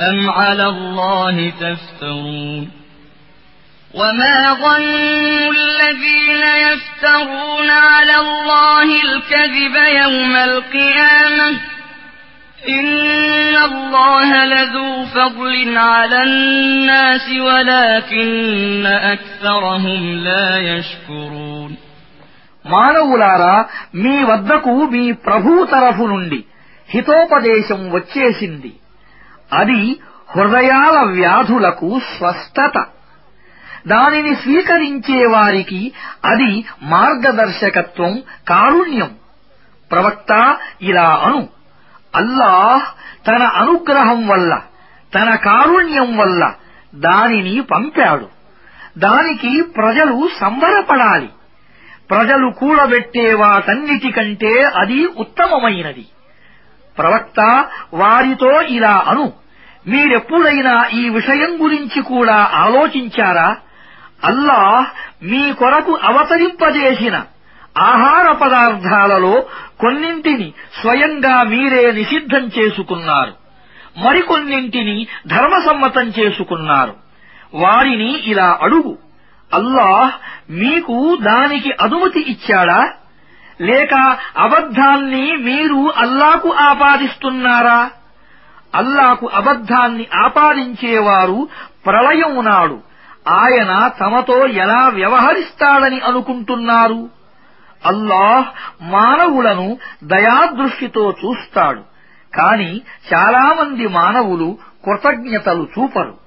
أم على الله تفترون وما ظن الذين يفترون على الله الكذب يوم القيامة إن الله لذو فضل على الناس ولكن أكثرهم لا يشكرون మానవులారా మీ వద్దకు మీ ప్రభు తరఫు నుండి హితోపదేశం వచ్చేసింది అది హృదయాల వ్యాధులకు స్వస్థత. దానిని స్వీకరించే వారికి అది మార్గదర్శకత్వం కారుణ్యం. ప్రవక్త ఇలా అను అల్లాహ్ తన అనుగ్రహం వల్ల తన కారుణ్యం వల్ల దానిని పంపాడు. దానికి ప్రజలు సంబరపడాలి. ప్రజలు కూడబెట్టే వాటన్నిటికంటే అది ఉత్తమమైనది. ప్రవక్త వారితో ఇలా అను. మీరెప్పుడైనా ఈ విషయం గురించి కూడా ఆలోచించారా? అల్లాహ్ మీ కొరకు అవతరింపజేసిన ఆహార పదార్థాలలో కొన్నింటిని స్వయంగా మీరే నిషిద్ధం చేసుకున్నారు. మరికొన్నింటిని ధర్మసమ్మతం చేసుకున్నారు. వారిని ఇలా అడుగు. అల్లాహ్ మీకు దానికి అనుమతి ఇచ్చాడా? లేక అబద్ధాన్ని మీరు అల్లాకు ఆపాదిస్తున్నారా? అల్లాకు అబద్ధాన్ని ఆపాదించేవారు ప్రళయం నాడు. ఆయన తమతో ఎలా వ్యవహరిస్తాడని అనుకుంటున్నారు? అల్లాహ్ మానవులను దయాదృష్టితో చూస్తాడు. కాని చాలామంది మానవులు కృతజ్ఞతలు చూపరు.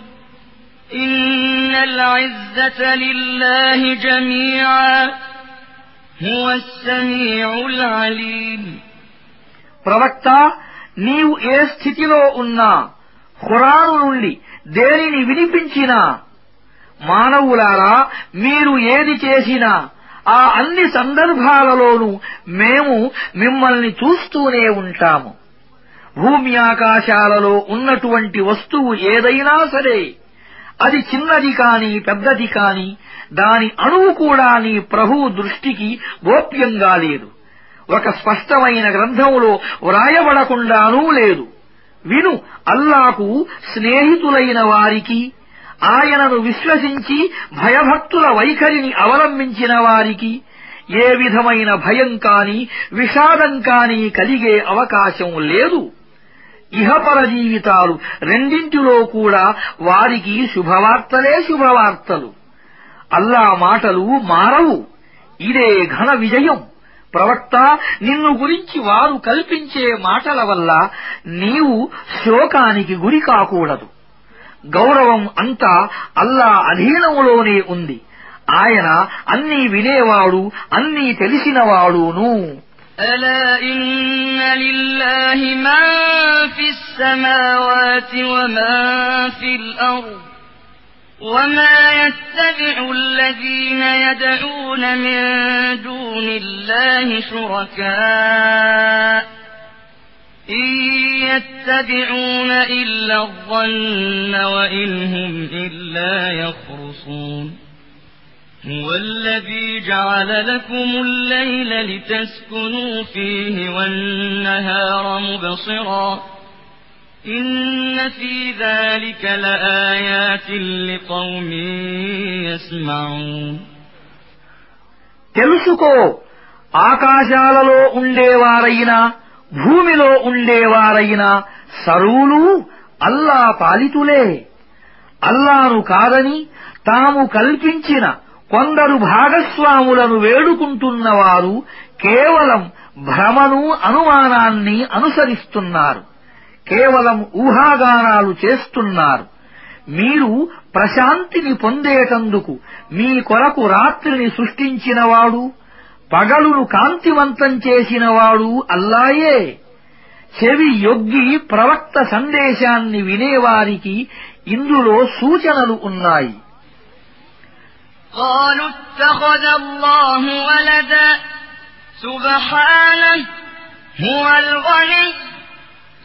إن العزة لله جميعا هو السميع العليم ప్రవక్త నీవు ఏ స్థితిలో ఉన్నా ఖురాను నుండి దేనిని వినిపించినా మానవులారా మీరు ఏది చేసినా ఆ అన్ని సందర్భాలలోనూ మేము మిమ్మల్ని చూస్తూనే ఉంటాము భూమి ఆకాశాలలో ఉన్నటువంటి వస్తువు ఏదైనా సరే అది చిన్నది కాని పెద్దది కాని దాని అణువు కూడా నీ ప్రభువు దృష్టికి గోప్యంగా లేదు. ఒక స్పష్టమైన గ్రంథంలో వ్రాయబడకుండానూ లేదు. విను అల్లాకు స్నేహితులైన వారికి ఆయనను విశ్వసించి భయభక్తుల వైఖరిని అవలంబించిన వారికి ఏ విధమైన భయం కాని విషాదం కాని కలిగే అవకాశం లేదు. ఇహపర జీవితాలు రెండింటిలో కూడా వారికి శుభవార్తలే శుభవార్తలు. అల్లా మాటలు మారవు. ఇదే ఘన విజయం. ప్రవక్త నిన్ను గురించి వారు కల్పించే మాటల వల్ల నీవు శోకానికి గురి కాకూడదు. గౌరవం అంతా అల్లా అధీనములోనే ఉంది. ఆయన అన్నీ వినేవాడు అన్నీ తెలిసినవాడును. ألا إن لله من في السماوات ومن في الأرض وما يتبع الذين يدعون من دون الله شركاء إن يتبعون إلا الظن وإن هم إلا يخرصون هو الذي جعل لكم الليل لتسكنوا فيه والنهار مبصرا إن في ذلك لآيات لقوم يسمعون తెలుసుకో ఆకాశాలలో ఉండేవారైనా భూమిలో ఉండేవారైనా సరువులు అల్లా పాలితులే అల్లాను కాదని తాము కల్పించిన కొందరు భాగస్వాములను వేడుకుంటున్నవారు కేవలం భ్రమను అనుమానాన్ని అనుసరిస్తున్నారు. కేవలం ఊహాగానాలు చేస్తున్నారు. మీరు ప్రశాంతిని పొందేటందుకు మీ కొరకు రాత్రిని సృష్టించినవాడు పగలును కాంతివంతం చేసినవాడు అల్లాయే. చెవి యొగ్గి ప్రవక్త సందేశాన్ని వినేవారికి ఇందులో సూచనలు ఉన్నాయి. قالوا اتخذ الله ولدا. سبحانه هو الغني.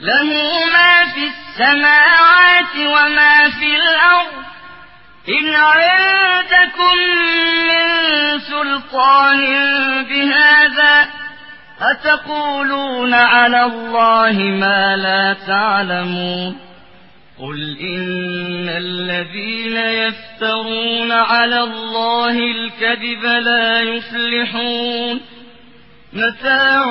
له ما في السماوات وما في الأرض. إن عندكم من سلطان بهذا أتقولون على الله ما لا تعلمون. قل إن الذين يفترون على الله الكذب لا يفلحون متاع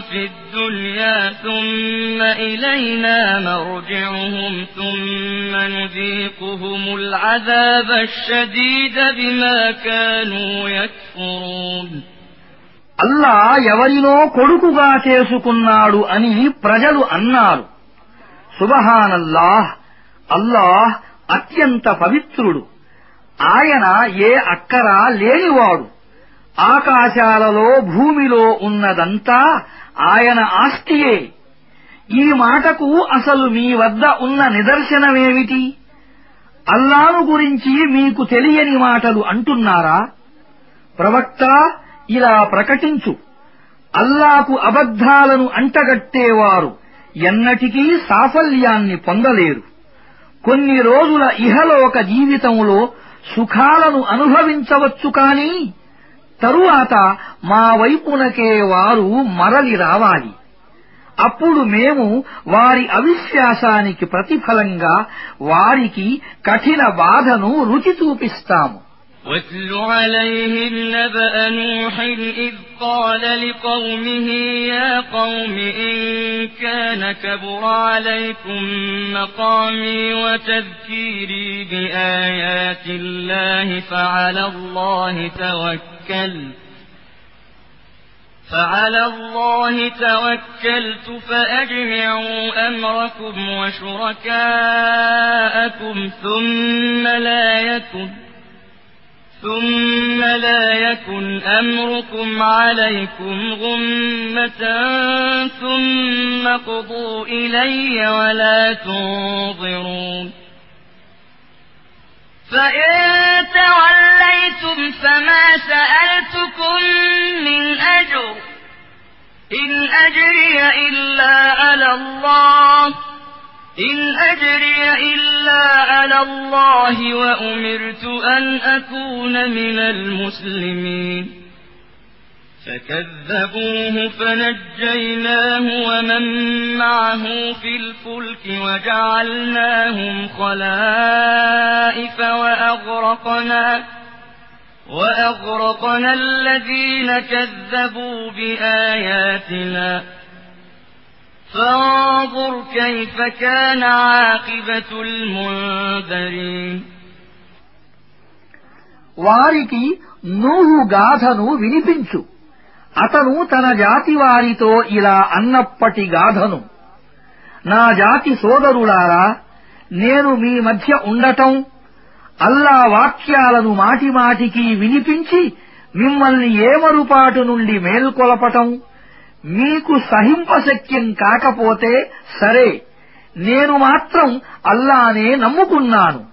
في الدنيا ثم إلينا مرجعهم ثم نذيقهم العذاب الشديد بما كانوا يكفرون అల్లా ఎవరినో కొడుకుగా చేసుకున్నాడు అని ప్రజలు అన్నారు సుబహానల్లాహ్ అల్లాహ్ అత్యంత పవిత్రుడు. ఆయన ఏ అక్కరా లేనివాడు. ఆకాశాలలో భూమిలో ఉన్నదంతా ఆయన ఆస్తియే. ఈ మాటకు అసలు మీ వద్ద ఉన్న నిదర్శనమేమిటి? అల్లాను గురించి మీకు తెలియని మాటలు అంటున్నారా? ప్రవక్త ఇలా ప్రకటించు. అల్లాకు అబద్ధాలను అంటగట్టేవారు. ఎన్నటికీ సాఫల్యాన్ని పొందలేరు. కొన్ని రోజుల ఇహలోక జీవితంలో సుఖాలను అనుభవించవచ్చు కాని తరువాత మా వైపునకే వారు మరలి రావాలి. అప్పుడు మేము వారి అవిశ్వాసానికి ప్రతిఫలంగా వారికి కఠిన బాధను రుచి చూపిస్తాము. واتل عليهم نبأ نوح إذ قال لقومه يا قوم إن كان كبر عليكم مقامي وتذكيري بآيات الله فعلى الله توكلت فعلى الله توكلت فأجمعوا أمركم وشركاءكم ثم لا يكن ثم لا يكن أمركم عليكم غمة ثم قضوا إلي ولا تنظرون فإن توليتم فما سألتكم من أجر إن أجري إلا على الله إن أجري إلا على الله وأمرت أن أكون من المسلمين. فكذبوه فنجيناه ومن معه في الفلك وجعلناهم خلائف وأغرقنا وأغرقنا الذين كذبوا بآياتنا. فانظر كيف كان عاقبة المنذرين వారికి నూహు గాథను వినిపించు అతను తన జాతి వారితో ఇలా అన్నప్పటి గాథను నా జాతి సోదరులారా నేను మీ మధ్య ఉండటం అల్లా వాక్యాలను మాటిమాటికి వినిపించి మిమ్మల్ని ఏమరుపాటు నుండి మేల్కొలపటం మీకు సహింపశక్యం కాకపోతే సరే నేను మాత్రం అల్లానే నమ్ముకున్నాను.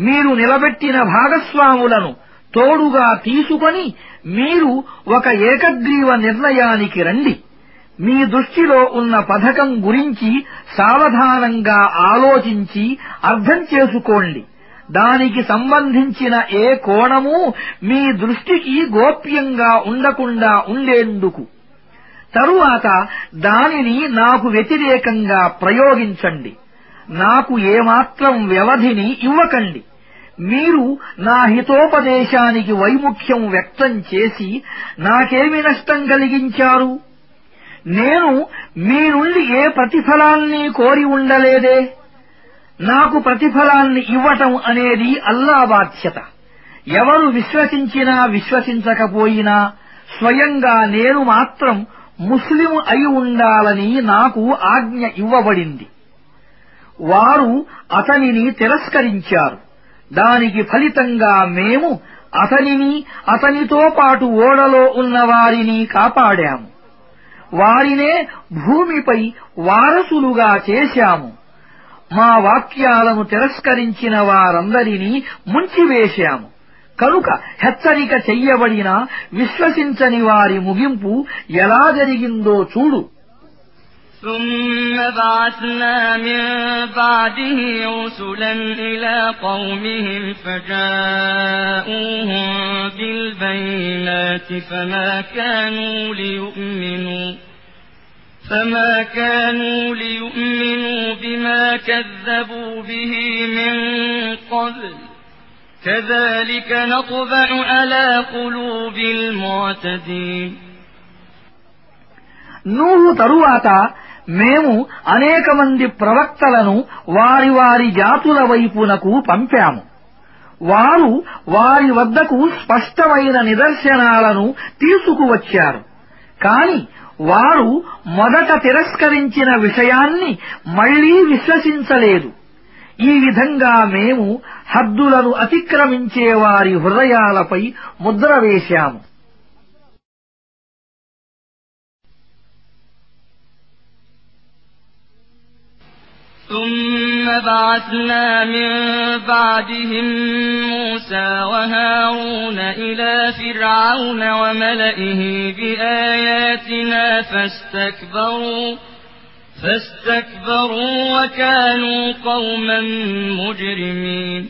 మీరు నిలబెట్టిన భాగస్వాములను తోడుగా తీసుకొని మీరు ఒక ఏకగ్రీవ నిర్ణయానికి రండి. మీ దృష్టిలో ఉన్న పథకం గురించి సావధానంగా ఆలోచించి అర్థం చేసుకోండి. దానికి సంబంధించిన ఏ కోణము మీ దృష్టికి గోప్యంగా ఉండకుండా ఉండేందుకు. తరువాత దానిని నాకు వ్యతిరేకంగా ప్రయోగించండి. నాకు ఏమాత్రం వ్యవధిని ఇవ్వకండి. మీరు నా హితోపదేశానికి వైముఖ్యం వ్యక్తం చేసి నాకేమి నష్టం కలిగించారు? నేను మీ నుండి ఏ ప్రతిఫలాన్ని కోరి ఉండలేదే? నాకు ప్రతిఫలాన్ని ఇవ్వటం అనేది అల్లా బాధ్యత. ఎవరు విశ్వసించినా విశ్వసించకపోయినా స్వయంగా నేను మాత్రం ముస్లిం అయి ఉండాలని నాకు ఆజ్ఞ ఇవ్వబడింది. వారు అతనిని తిరస్కరించారు. దానికి ఫలితంగా మేము అతనిని అతనితో పాటు ఓడలో ఉన్న వారిని కాపాడాము. వారినే భూమిపై వారసులుగా చేశాము. మా వాక్యాలను తిరస్కరించిన వారందరినీ ముంచివేశాము. కనుక హెచ్చరిక చెయ్యబడిన విశ్వసించని వారి ముగింపు ఎలా జరిగిందో చూడు ثم بعثنا من بعده رسلا إلى قومهم فجاءوهم بالبينات فما كانوا ليؤمنوا فما كانوا ليؤمنوا بما كذبوا به من قبل كذلك نطبع على قلوب المعتدين నూహు తరువాత మేము అనేక మంది ప్రవక్తలను వారి వారి జాతుల వైపునకు పంపాము వారు వారి వద్దకు స్పష్టమైన నిదర్శనాలను తీసుకువచ్చారు కాని వారు మొదట తిరస్కరించిన విషయాన్ని మళ్లీ విశ్వసించలేదు ఈ విధంగా మేము హద్దులను అతిక్రమించే వారి హృదయాలపై ముద్ర వేశాము ثم بعثنا من بعدهم موسى وهارون إلى فرعون وملئه بآياتنا فاستكبروا فاستكبروا وكانوا قوما مجرمين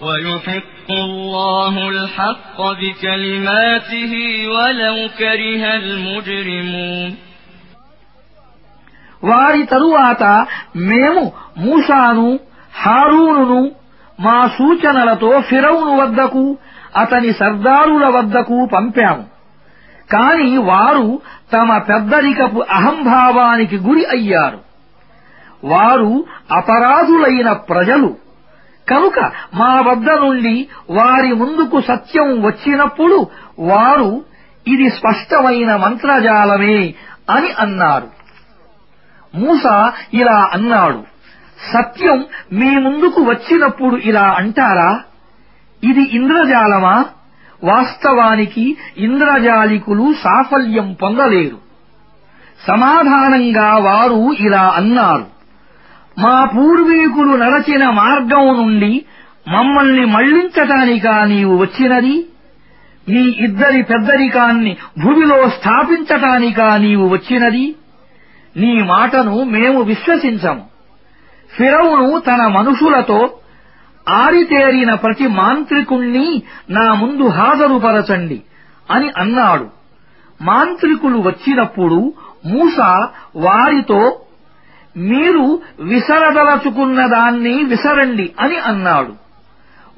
ويحق الله الحق بكلماته ولو كره المجرمون వారి తరువాత మేము మూసాను హారూనును మా సూచనలతో ఫిరౌను వద్దకు అతని సర్దారుల వద్దకు పంపాము కాని వారు తమ పెద్దరికపు అహంభావానికి గురి అయ్యారు వారు అపరాధులైన ప్రజలు కనుక మా వద్ద నుండి వారి ముందుకు సత్యం వచ్చినప్పుడు వారు ఇది స్పష్టమైన మంత్రజాలమే అని అన్నారు. మూస ఇలా అన్నాడు. సత్యం మీ ముందుకు వచ్చినప్పుడు ఇలా అంటారా? ఇది ఇంద్రజాలమా? వాస్తవానికి ఇంద్రజాలికులు సాఫల్యం పొందలేరు. సమాధానంగా వారు ఇలా అన్నారు. మా పూర్వీకులు నడచిన మార్గం నుండి మమ్మల్ని మళ్ళించటానికా నీవు వచ్చినది? మీ ఇద్దరి పెద్దరికాన్ని భూమిలో స్థాపించటానికా నీవు వచ్చినది? నీ మాటను మేము విశ్వసించము. ఫిరౌను తన మనుషులతో ఆరితేరిన ప్రతి మాంత్రికుణ్ణి నా ముందు హాజరుపరచండి అని అన్నాడు. మాంత్రికులు వచ్చినప్పుడు మూస వారితో మీరు విసరదలచుకున్న దాన్ని విసరండి అని అన్నాడు.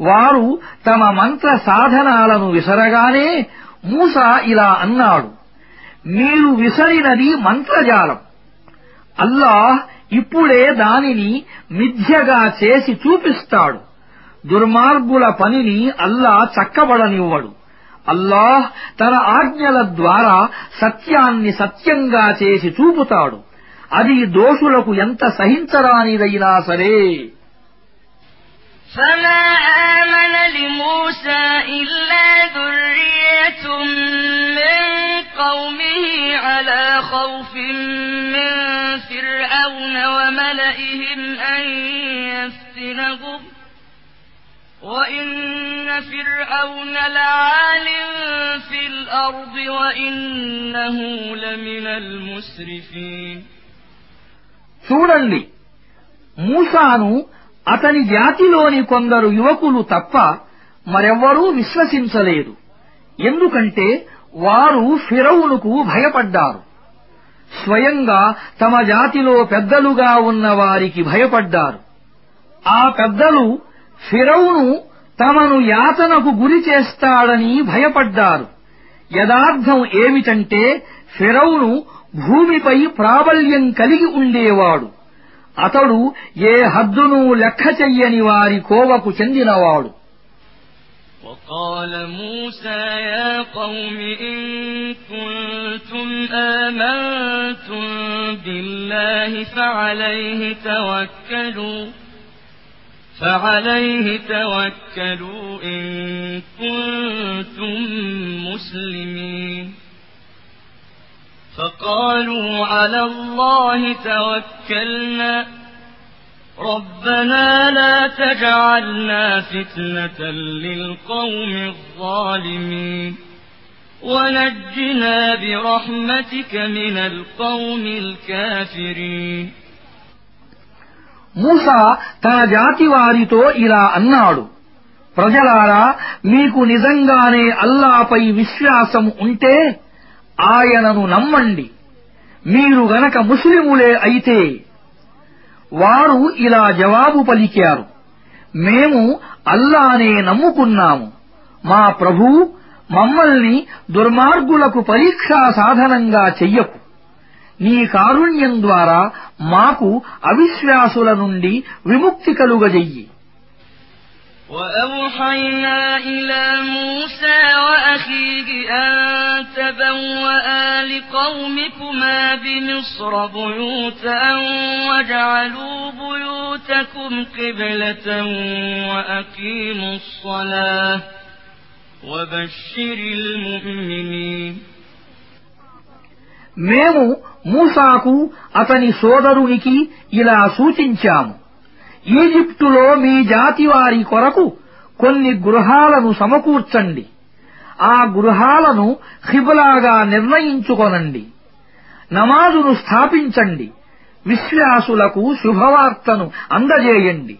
వారు తమ మంత్ర సాధనాలను విసరగానే మూస ఇలా అన్నాడు. మీరు విసరినది మంత్రజాలం. అల్లాహ్ ఇప్పుడే దానిని మిథ్యగా చేసి చూపిస్తాడు. దుర్మార్గుల పనిని అల్లా చక్కబడనివ్వడు. అల్లాహ్ తన ఆజ్ఞల ద్వారా సత్యాన్ని సత్యంగా చేసి చూపుతాడు. అది దోషులకు ఎంత సహించరానిదైనా సరే فما آمن لموسى إلا ذرية من قومه على خوف من فرعون وملئهم أن يفتنهم وإن فرعون لعال في الأرض وإنه لمن المسرفين చూడండి. మూసాను అతని జాతిలోని కొందరు యువకులు తప్ప మరెవ్వరూ విశ్వసించలేదు. ఎందుకంటే వారు ఫిరౌనుకు భయపడ్డారు. స్వయంగా తమ జాతిలో పెద్దలుగా ఉన్న వారికి భయపడ్డారు. ఆ పెద్దలు ఫిరౌను తమను యాతనకు గురి చేస్తాడని భయపడ్డారు. యదార్థం ఏమిటంటే ఫిరౌను భూమిపై ప్రాబల్యం కలిగి ఉండేవాడు అతడు ఏ హద్దును లెక్క చెయ్యని వారి కోవకు చెందినవాడు وقال موسى يا قوم إن كنتم آمنتم بالله فعليه توكلوا فعليه توكلوا إن كنتم مسلمين فقالوا على الله توكلنا ربنا لا تجعلنا فتنة للقوم الظالمين ونجنا برحمتك من القوم الكافرين మూసా తన జాతి వారితో ఇలా అన్నాడు ప్రజలారా మీకు నిజంగానే అల్లాపై విశ్వాసం ఉంటే ఆయనను నమ్మండి. మీరు గనక ముస్లిములే అయితే వారు ఇలా జవాబు పలికారు. మేము అల్లానే నమ్ముకున్నాము. మా ప్రభూ మమ్మల్ని దుర్మార్గులకు పరీక్షా సాధనంగా చెయ్యకు. నీ కారుణ్యం ద్వారా మాకు అవిశ్వాసుల నుండి విముక్తి కలుగజెయ్యి. وأوحينا إلى موسى وأخيه أن تبوأ لقومكما بمصر بيوتا واجعلوا بيوتكم قبلة وأقيموا الصلاة وبشر المؤمنين మేము మూసాకు అతని సోదరునికి ఇలా సూచించాము ఈజిప్టులో మీ జాతి వారి కొరకు కొన్ని గృహాలను సమకూర్చండి. ఆ గృహాలను ఖిబులాగా నిర్ణయించుకొనండి. నమాజును స్థాపించండి. విశ్వాసులకు శుభవార్తను అందజేయండి.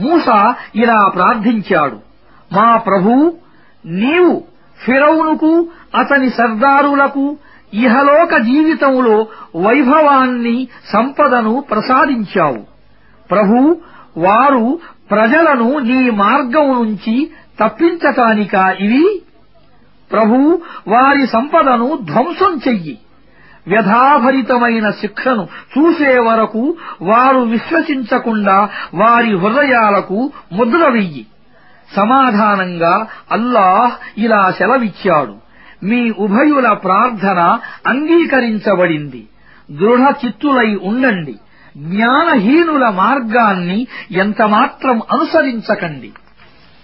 మూసా ఇలా ప్రార్థించాడు. మా ప్రభూ నీవు ఫిరౌనుకు అతని సర్దారులకు ఇహలోక జీవితంలో వైభవాన్ని సంపదను ప్రసాదించావు. ప్రభూ వారు ప్రజలను నీ మార్గం నుంచి తప్పించటానికా ఇవి? ప్రభూ వారి సంపదను ధ్వంసం చెయ్యి. వ్యధాభరితమైన శిక్షను చూసే వరకు వారు విశ్వసించకుండా వారి హృదయాలకు ముద్ర వెయ్యి. సమాధానంగా అల్లాహ్ ఇలా సెలవిచ్చాడు. మీ ఉభయుల ప్రార్థన అంగీకరించబడింది. దృఢ చిత్తులై ఉండండి. జ్ఞానహీనుల మార్గాన్ని ఎంతమాత్రం అనుసరించకండి.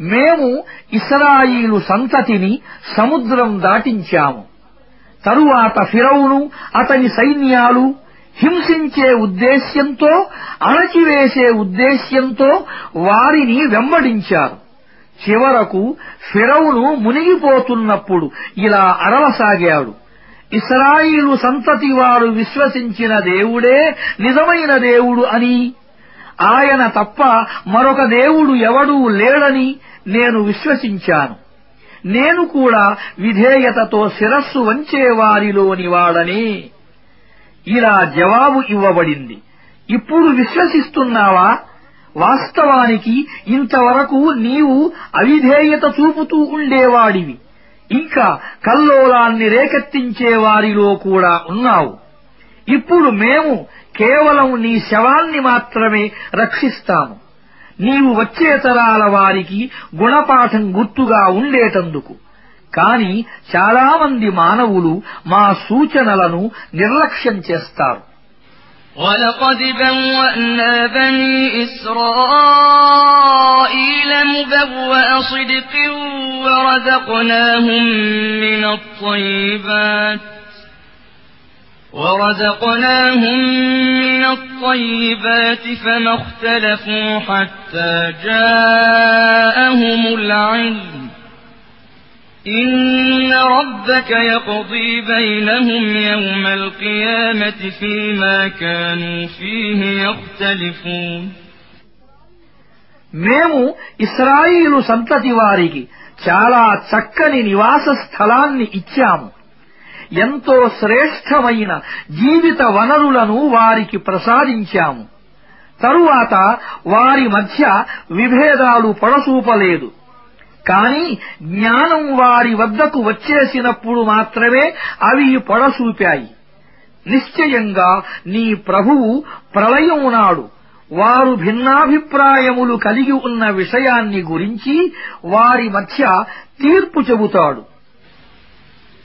మేము ఇస్రాయిలు సంతతిని సముద్రం దాటించాము. తరువాత ఫిరౌను అతని సైన్యాలు హింసించే ఉద్దేశ్యంతో అణచివేసే ఉద్దేశ్యంతో వారిని వెంబడించారు. చివరకు ఫిరౌను మునిగిపోతున్నప్పుడు ఇలా అరవసాగాడు. ఇస్రాయిలు సంతతి వారు విశ్వసించిన దేవుడే నిజమైన దేవుడు అని ఆయన తప్ప మరొక దేవుడు ఎవడూ లేడని నేను విశ్వసించాను. నేను కూడా విధేయతతో శిరస్సు వంచేవారిలోని వాడని. ఇలా జవాబు ఇవ్వబడింది. ఇప్పుడు విశ్వసిస్తున్నావా? వాస్తవానికి ఇంతవరకు నీవు అవిధేయత చూపుతూ ఉండేవాడివి. ఇంకా కల్లోలాన్ని రేకెత్తించే వారిలో కూడా ఉన్నావు. ఇప్పుడు మేము కేవలం నీ శవాన్ని మాత్రమే రక్షిస్తాము నీవు వచ్చే తరాల వారికి గుణపాఠం గుర్తుగా ఉండేటందుకు కాని చాలామంది మానవులు మా సూచనలను నిర్లక్ష్యం చేస్తారు ولقد بوأنا بني إسرائيل مبوأ صدق ورزقناهم من الطيبات ورزقناهم من الطيبات فما اختلفوا حتى جاءهم العلم إن ربك يقضي بينهم يوم القيامة فيما كانوا فيه يختلفون మేము ఇస్రాయిలు సంతతి వారికి చాలా చక్కని నివాస స్థలాన్ని ఇచ్చాము ఎంతో శ్రేష్టమైన జీవిత వనరులను వారికి ప్రసాదించాము. తరువాత వారి మధ్య విభేదాలు పొడసూపలేదు. కాని జ్ఞానం వారి వద్దకు వచ్చేసినప్పుడు మాత్రమే అవి పొడసూపాయి. నిశ్చయంగా నీ ప్రభువు ప్రళయం నాడు వారు భిన్నాభిప్రాయములు కలిగి ఉన్న విషయాన్ని గురించి వారి మధ్య తీర్పు చెబుతాడు.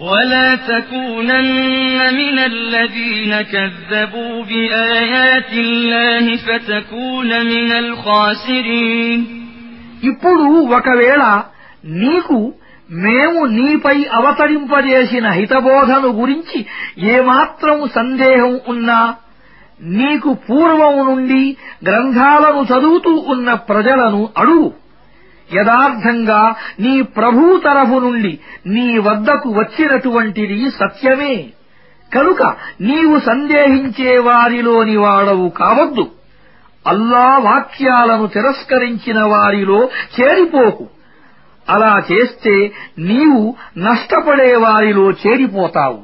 ولا تكونن من الذين كذبوا بآيات الله فتكون من الخاسرين ఇప్పుడు ఒకవేళ నీకు మేము నీపై అవతరింపజేసిన హితబోధను గురించి ఏమాత్రం సందేహం ఉన్నా నీకు పూర్వం నుండి గ్రంథాలను చదువుతూ ఉన్న ప్రజలను అడుగు యథార్థంగా నీ ప్రభు తరఫు నుండి నీ వద్దకు వచ్చినటువంటిది సత్యమే కనుక నీవు సందేహించే వారిలోని వాడవు కావద్దు అల్లా వాక్యాలను తిరస్కరించిన వారిలో చేరిపోకు అలా చేస్తే నీవు నష్టపడే వారిలో చేరిపోతావు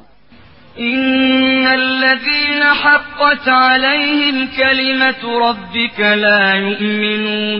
إن الذين حقت عليهم كلمة ربك لا يؤمنون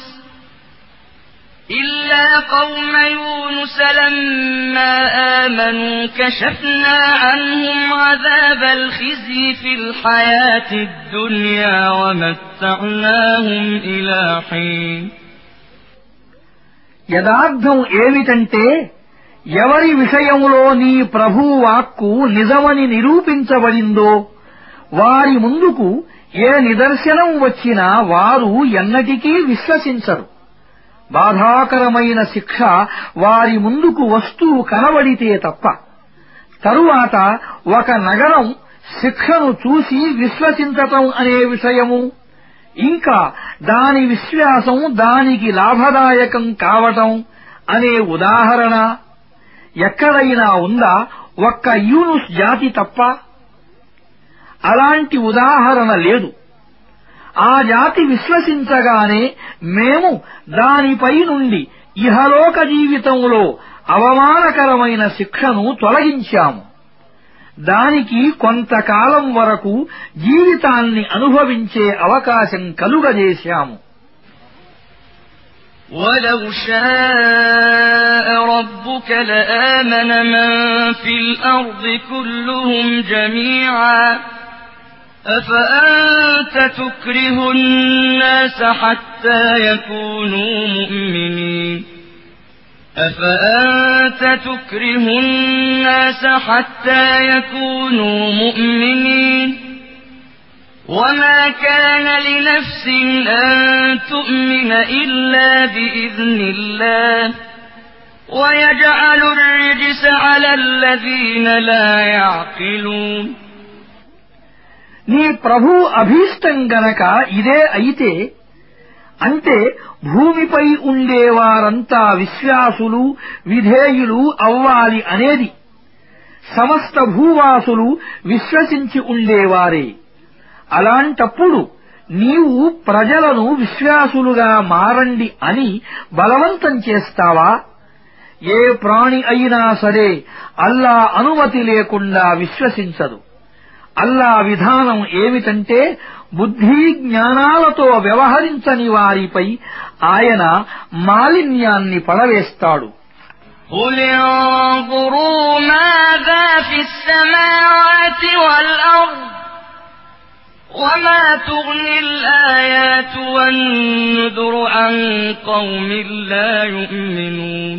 إلا قوم يونس لما آمنوا كشفنا عنهم عذاب الخزي في الحياة الدنيا ومتعناهم إلى حين యదార్థం ఏమిటంటే ఎవరి విషయంలో నీ ప్రభు వాక్కు నిజమని నిరూపించబడిందో వారి ముందుకు ఏ నిదర్శనం వచ్చినా వారు ఎన్నటికీ విశ్వసించరు బాధాకరమైన శిక్ష వారి ముందుకు వస్తూ కనబడితే తప్ప. తరువాత ఒక నగరం శిక్షను చూసి విశ్వసించటం అనే విషయము. ఇంకా దాని విశ్వాసం దానికి లాభదాయకం కావటం అనే ఉదాహరణ. ఎక్కడైనా ఉందా ఒక్క యూనుస్ జాతి తప్ప? అలాంటి ఉదాహరణ లేదు. ఆ జాతి విశ్వసించగానే మేము దానిపై నుండి ఇహలోక జీవితంలో అవమానకరమైన శిక్షను తొలగించాము దానికి కొంతకాలం వరకు జీవితాన్ని అనుభవించే అవకాశం కలుగజేశాము ولو شاء ربك لآمن من في الأرض كلهم جميعا أفأنت تكره الناس حتى يكونوا مؤمنين؟ أفأنت تكره الناس حتى يكونوا مؤمنين؟ وما كان لنفس أن تؤمن إلا بإذن الله. ويجعل الرجس على الذين لا يعقلون. నీ ప్రభు అభీష్టం గనక ఇదే అయితే అంటే భూమిపై ఉండేవారంతా విశ్వాసులు విధేయులు అవ్వాలి అనేది సమస్త భూవాసులు విశ్వసించి ఉండేవారే. అలాంటప్పుడు నీవు ప్రజలను విశ్వాసులుగా మారండి అని బలవంతం చేస్తావా? ఏ ప్రాణి అయినా సరే అల్లా అనుమతి లేకుండా విశ్వసించదు. అల్లా విధానం ఏమిటంటే బుద్ధి జ్ఞానాలతో వ్యవహరించని వారిపై ఆయన మాలిన్యాన్ని పడవేస్తాడు قل انظروا ماذا في السماوات والأرض وما تغني الآيات والنذر عن قوم لا يؤمنون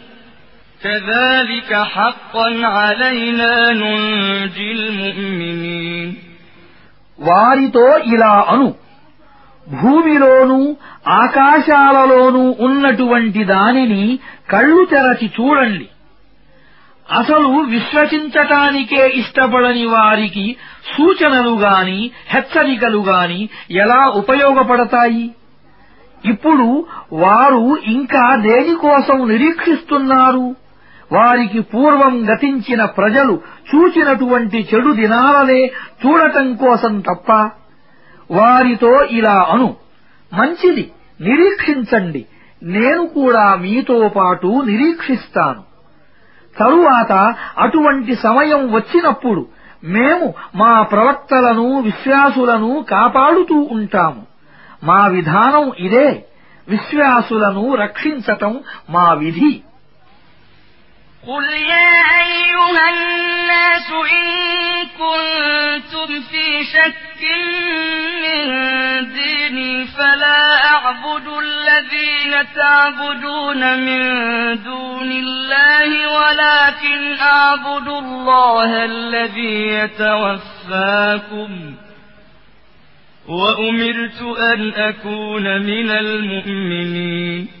كذلك حقا علينا ننجي المؤمنين వారితో ఇలా అను భూమిలోనూ ఆకాశాలలోనూ ఉన్నటువంటి దానిని కళ్ళు తెరచి చూడండి అసలు విశ్వసించటానికే ఇష్టపడని వారికి సూచనలు గాని హెచ్చరికలు గాని ఎలా ఉపయోగపడతాయి ఇప్పుడు వారు ఇంకా దేనికోసం నిరీక్షిస్తున్నారు వారికి పూర్వం గతించిన ప్రజలు చూచినటువంటి చెడు దినాలనే చూడటం కోసం తప్ప వారితో ఇలా అను. మంచిది నిరీక్షించండి. నేను కూడా మీతో పాటు నిరీక్షిస్తాను. తరువాత అటువంటి సమయం వచ్చినప్పుడు మేము మా ప్రవక్తలను విశ్వాసులను కాపాడుతూ ఉంటాము. మా విధానం ఇదే. విశ్వాసులను రక్షించటం మా విధి. قل يا أيها الناس إن كنتم في شك من ديني فلا أعبد الذين تعبدون من دون الله ولكن أعبد الله الذي يتوفاكم وأمرت أن أكون من المؤمنين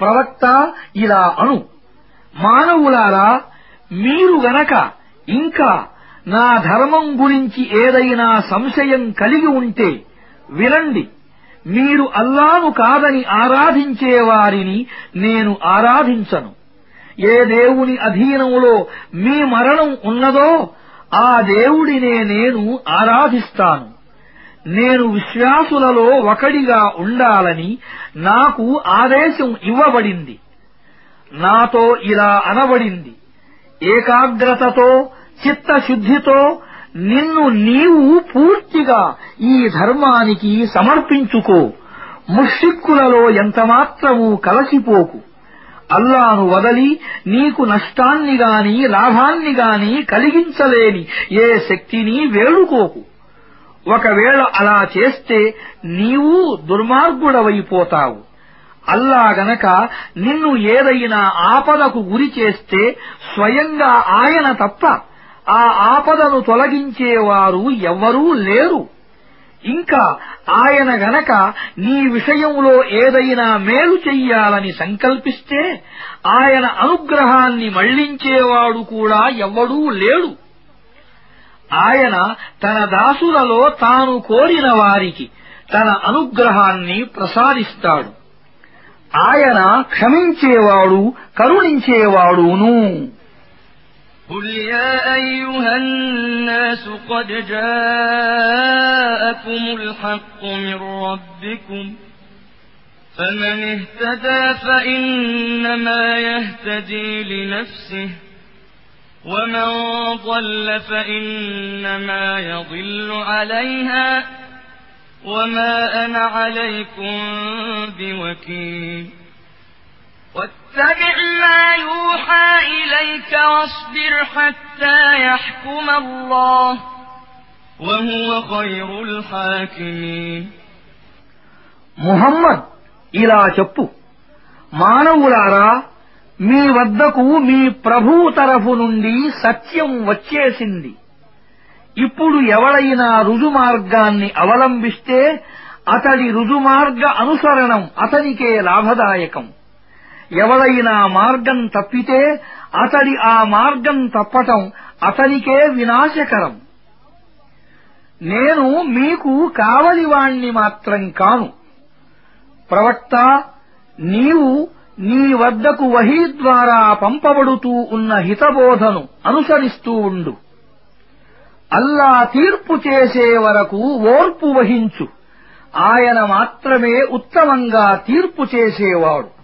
ప్రవక్త ఇలా అను. మానవులారా మీరు గనక ఇంకా నా ధర్మం గురించి ఏదైనా సంశయం కలిగి ఉంటే వినండి. మీరు అల్లాను కాదని ఆరాధించే వారిని నేను ఆరాధించను. ఏ దేవుని అధీనంలో మీ మరణం ఉన్నదో ఆ దేవుడినే నేను ఆరాధిస్తాను. నేను విశ్వాసులలో ఒకడిగా ఉండాలని నాకు ఆదేశం ఇవ్వబడింది. నాతో ఇలా అనబడింది. ఏకాగ్రతతో చిత్తశుద్ధితో నిన్ను నీవు పూర్తిగా ఈ ధర్మానికి సమర్పించుకో. ముష్టిక్కులలో ఎంతమాత్రమూ కలసిపోకు. అల్లాను వదలి నీకు నష్టాన్ని గాని లాభాన్ని గాని కలిగించలేని ఏ శక్తిని వేడుకోకు. ఒకవేళ అలా చేస్తే నీవు దుర్మార్గుడవైపోతావు. అల్లా గనక నిన్ను ఏదైనా ఆపదకు గురి చేస్తే స్వయంగా ఆయన తప్ప ఆ ఆపదను తొలగించేవారు ఎవ్వరూ లేరు. ఇంకా ఆయన గనక నీ విషయంలో ఏదైనా మేలు చెయ్యాలని సంకల్పిస్తే ఆయన అనుగ్రహాన్ని మళ్ళించేవాడు కూడా ఎవ్వడూ లేడు. ఆయన తన దాసులలో తాను కోరిన వారికి తన అనుగ్రహాన్ని ప్రసాదిస్తాడు ఆయన క్షమించేవాడు కరుణించేవాడును قل يا أيها الناس قد جاءكم الحق من ربكم فمن اهتدى فإنما يهتدي لنفسه ومن ضل فإنما يضل عليها وما أنا عليكم بوكيل واتبع ما يوحى إليك واصبر حتى يحكم الله وهو خير الحاكمين ముహమ్మద్ ఇలా చెప్పు మానవులారా మీ వద్దకు మీ ప్రభువు తరఫు నుండి సత్యం వచ్చేసింది. ఇప్పుడు ఎవడైనా రుజుమార్గాన్ని అవలంబిస్తే అతడి రుజుమార్గ అనుసరణం అతనికే లాభదాయకం. ఎవడైనా మార్గం తప్పితే అతడి ఆ మార్గం తప్పటం అతనికే వినాశకరం. నేను మీకు కావలివాణ్ణి మాత్రం కాను. ప్రవక్త నీవు నీ వద్దకు వహీ ద్వారా పంపబడుతూ ఉన్న హితబోధను అనుసరిస్తూ ఉండు. అల్లా తీర్పు చేసే వరకు ఓర్పు వహించు. ఆయన మాత్రమే ఉత్తమంగా తీర్పు చేసేవాడు.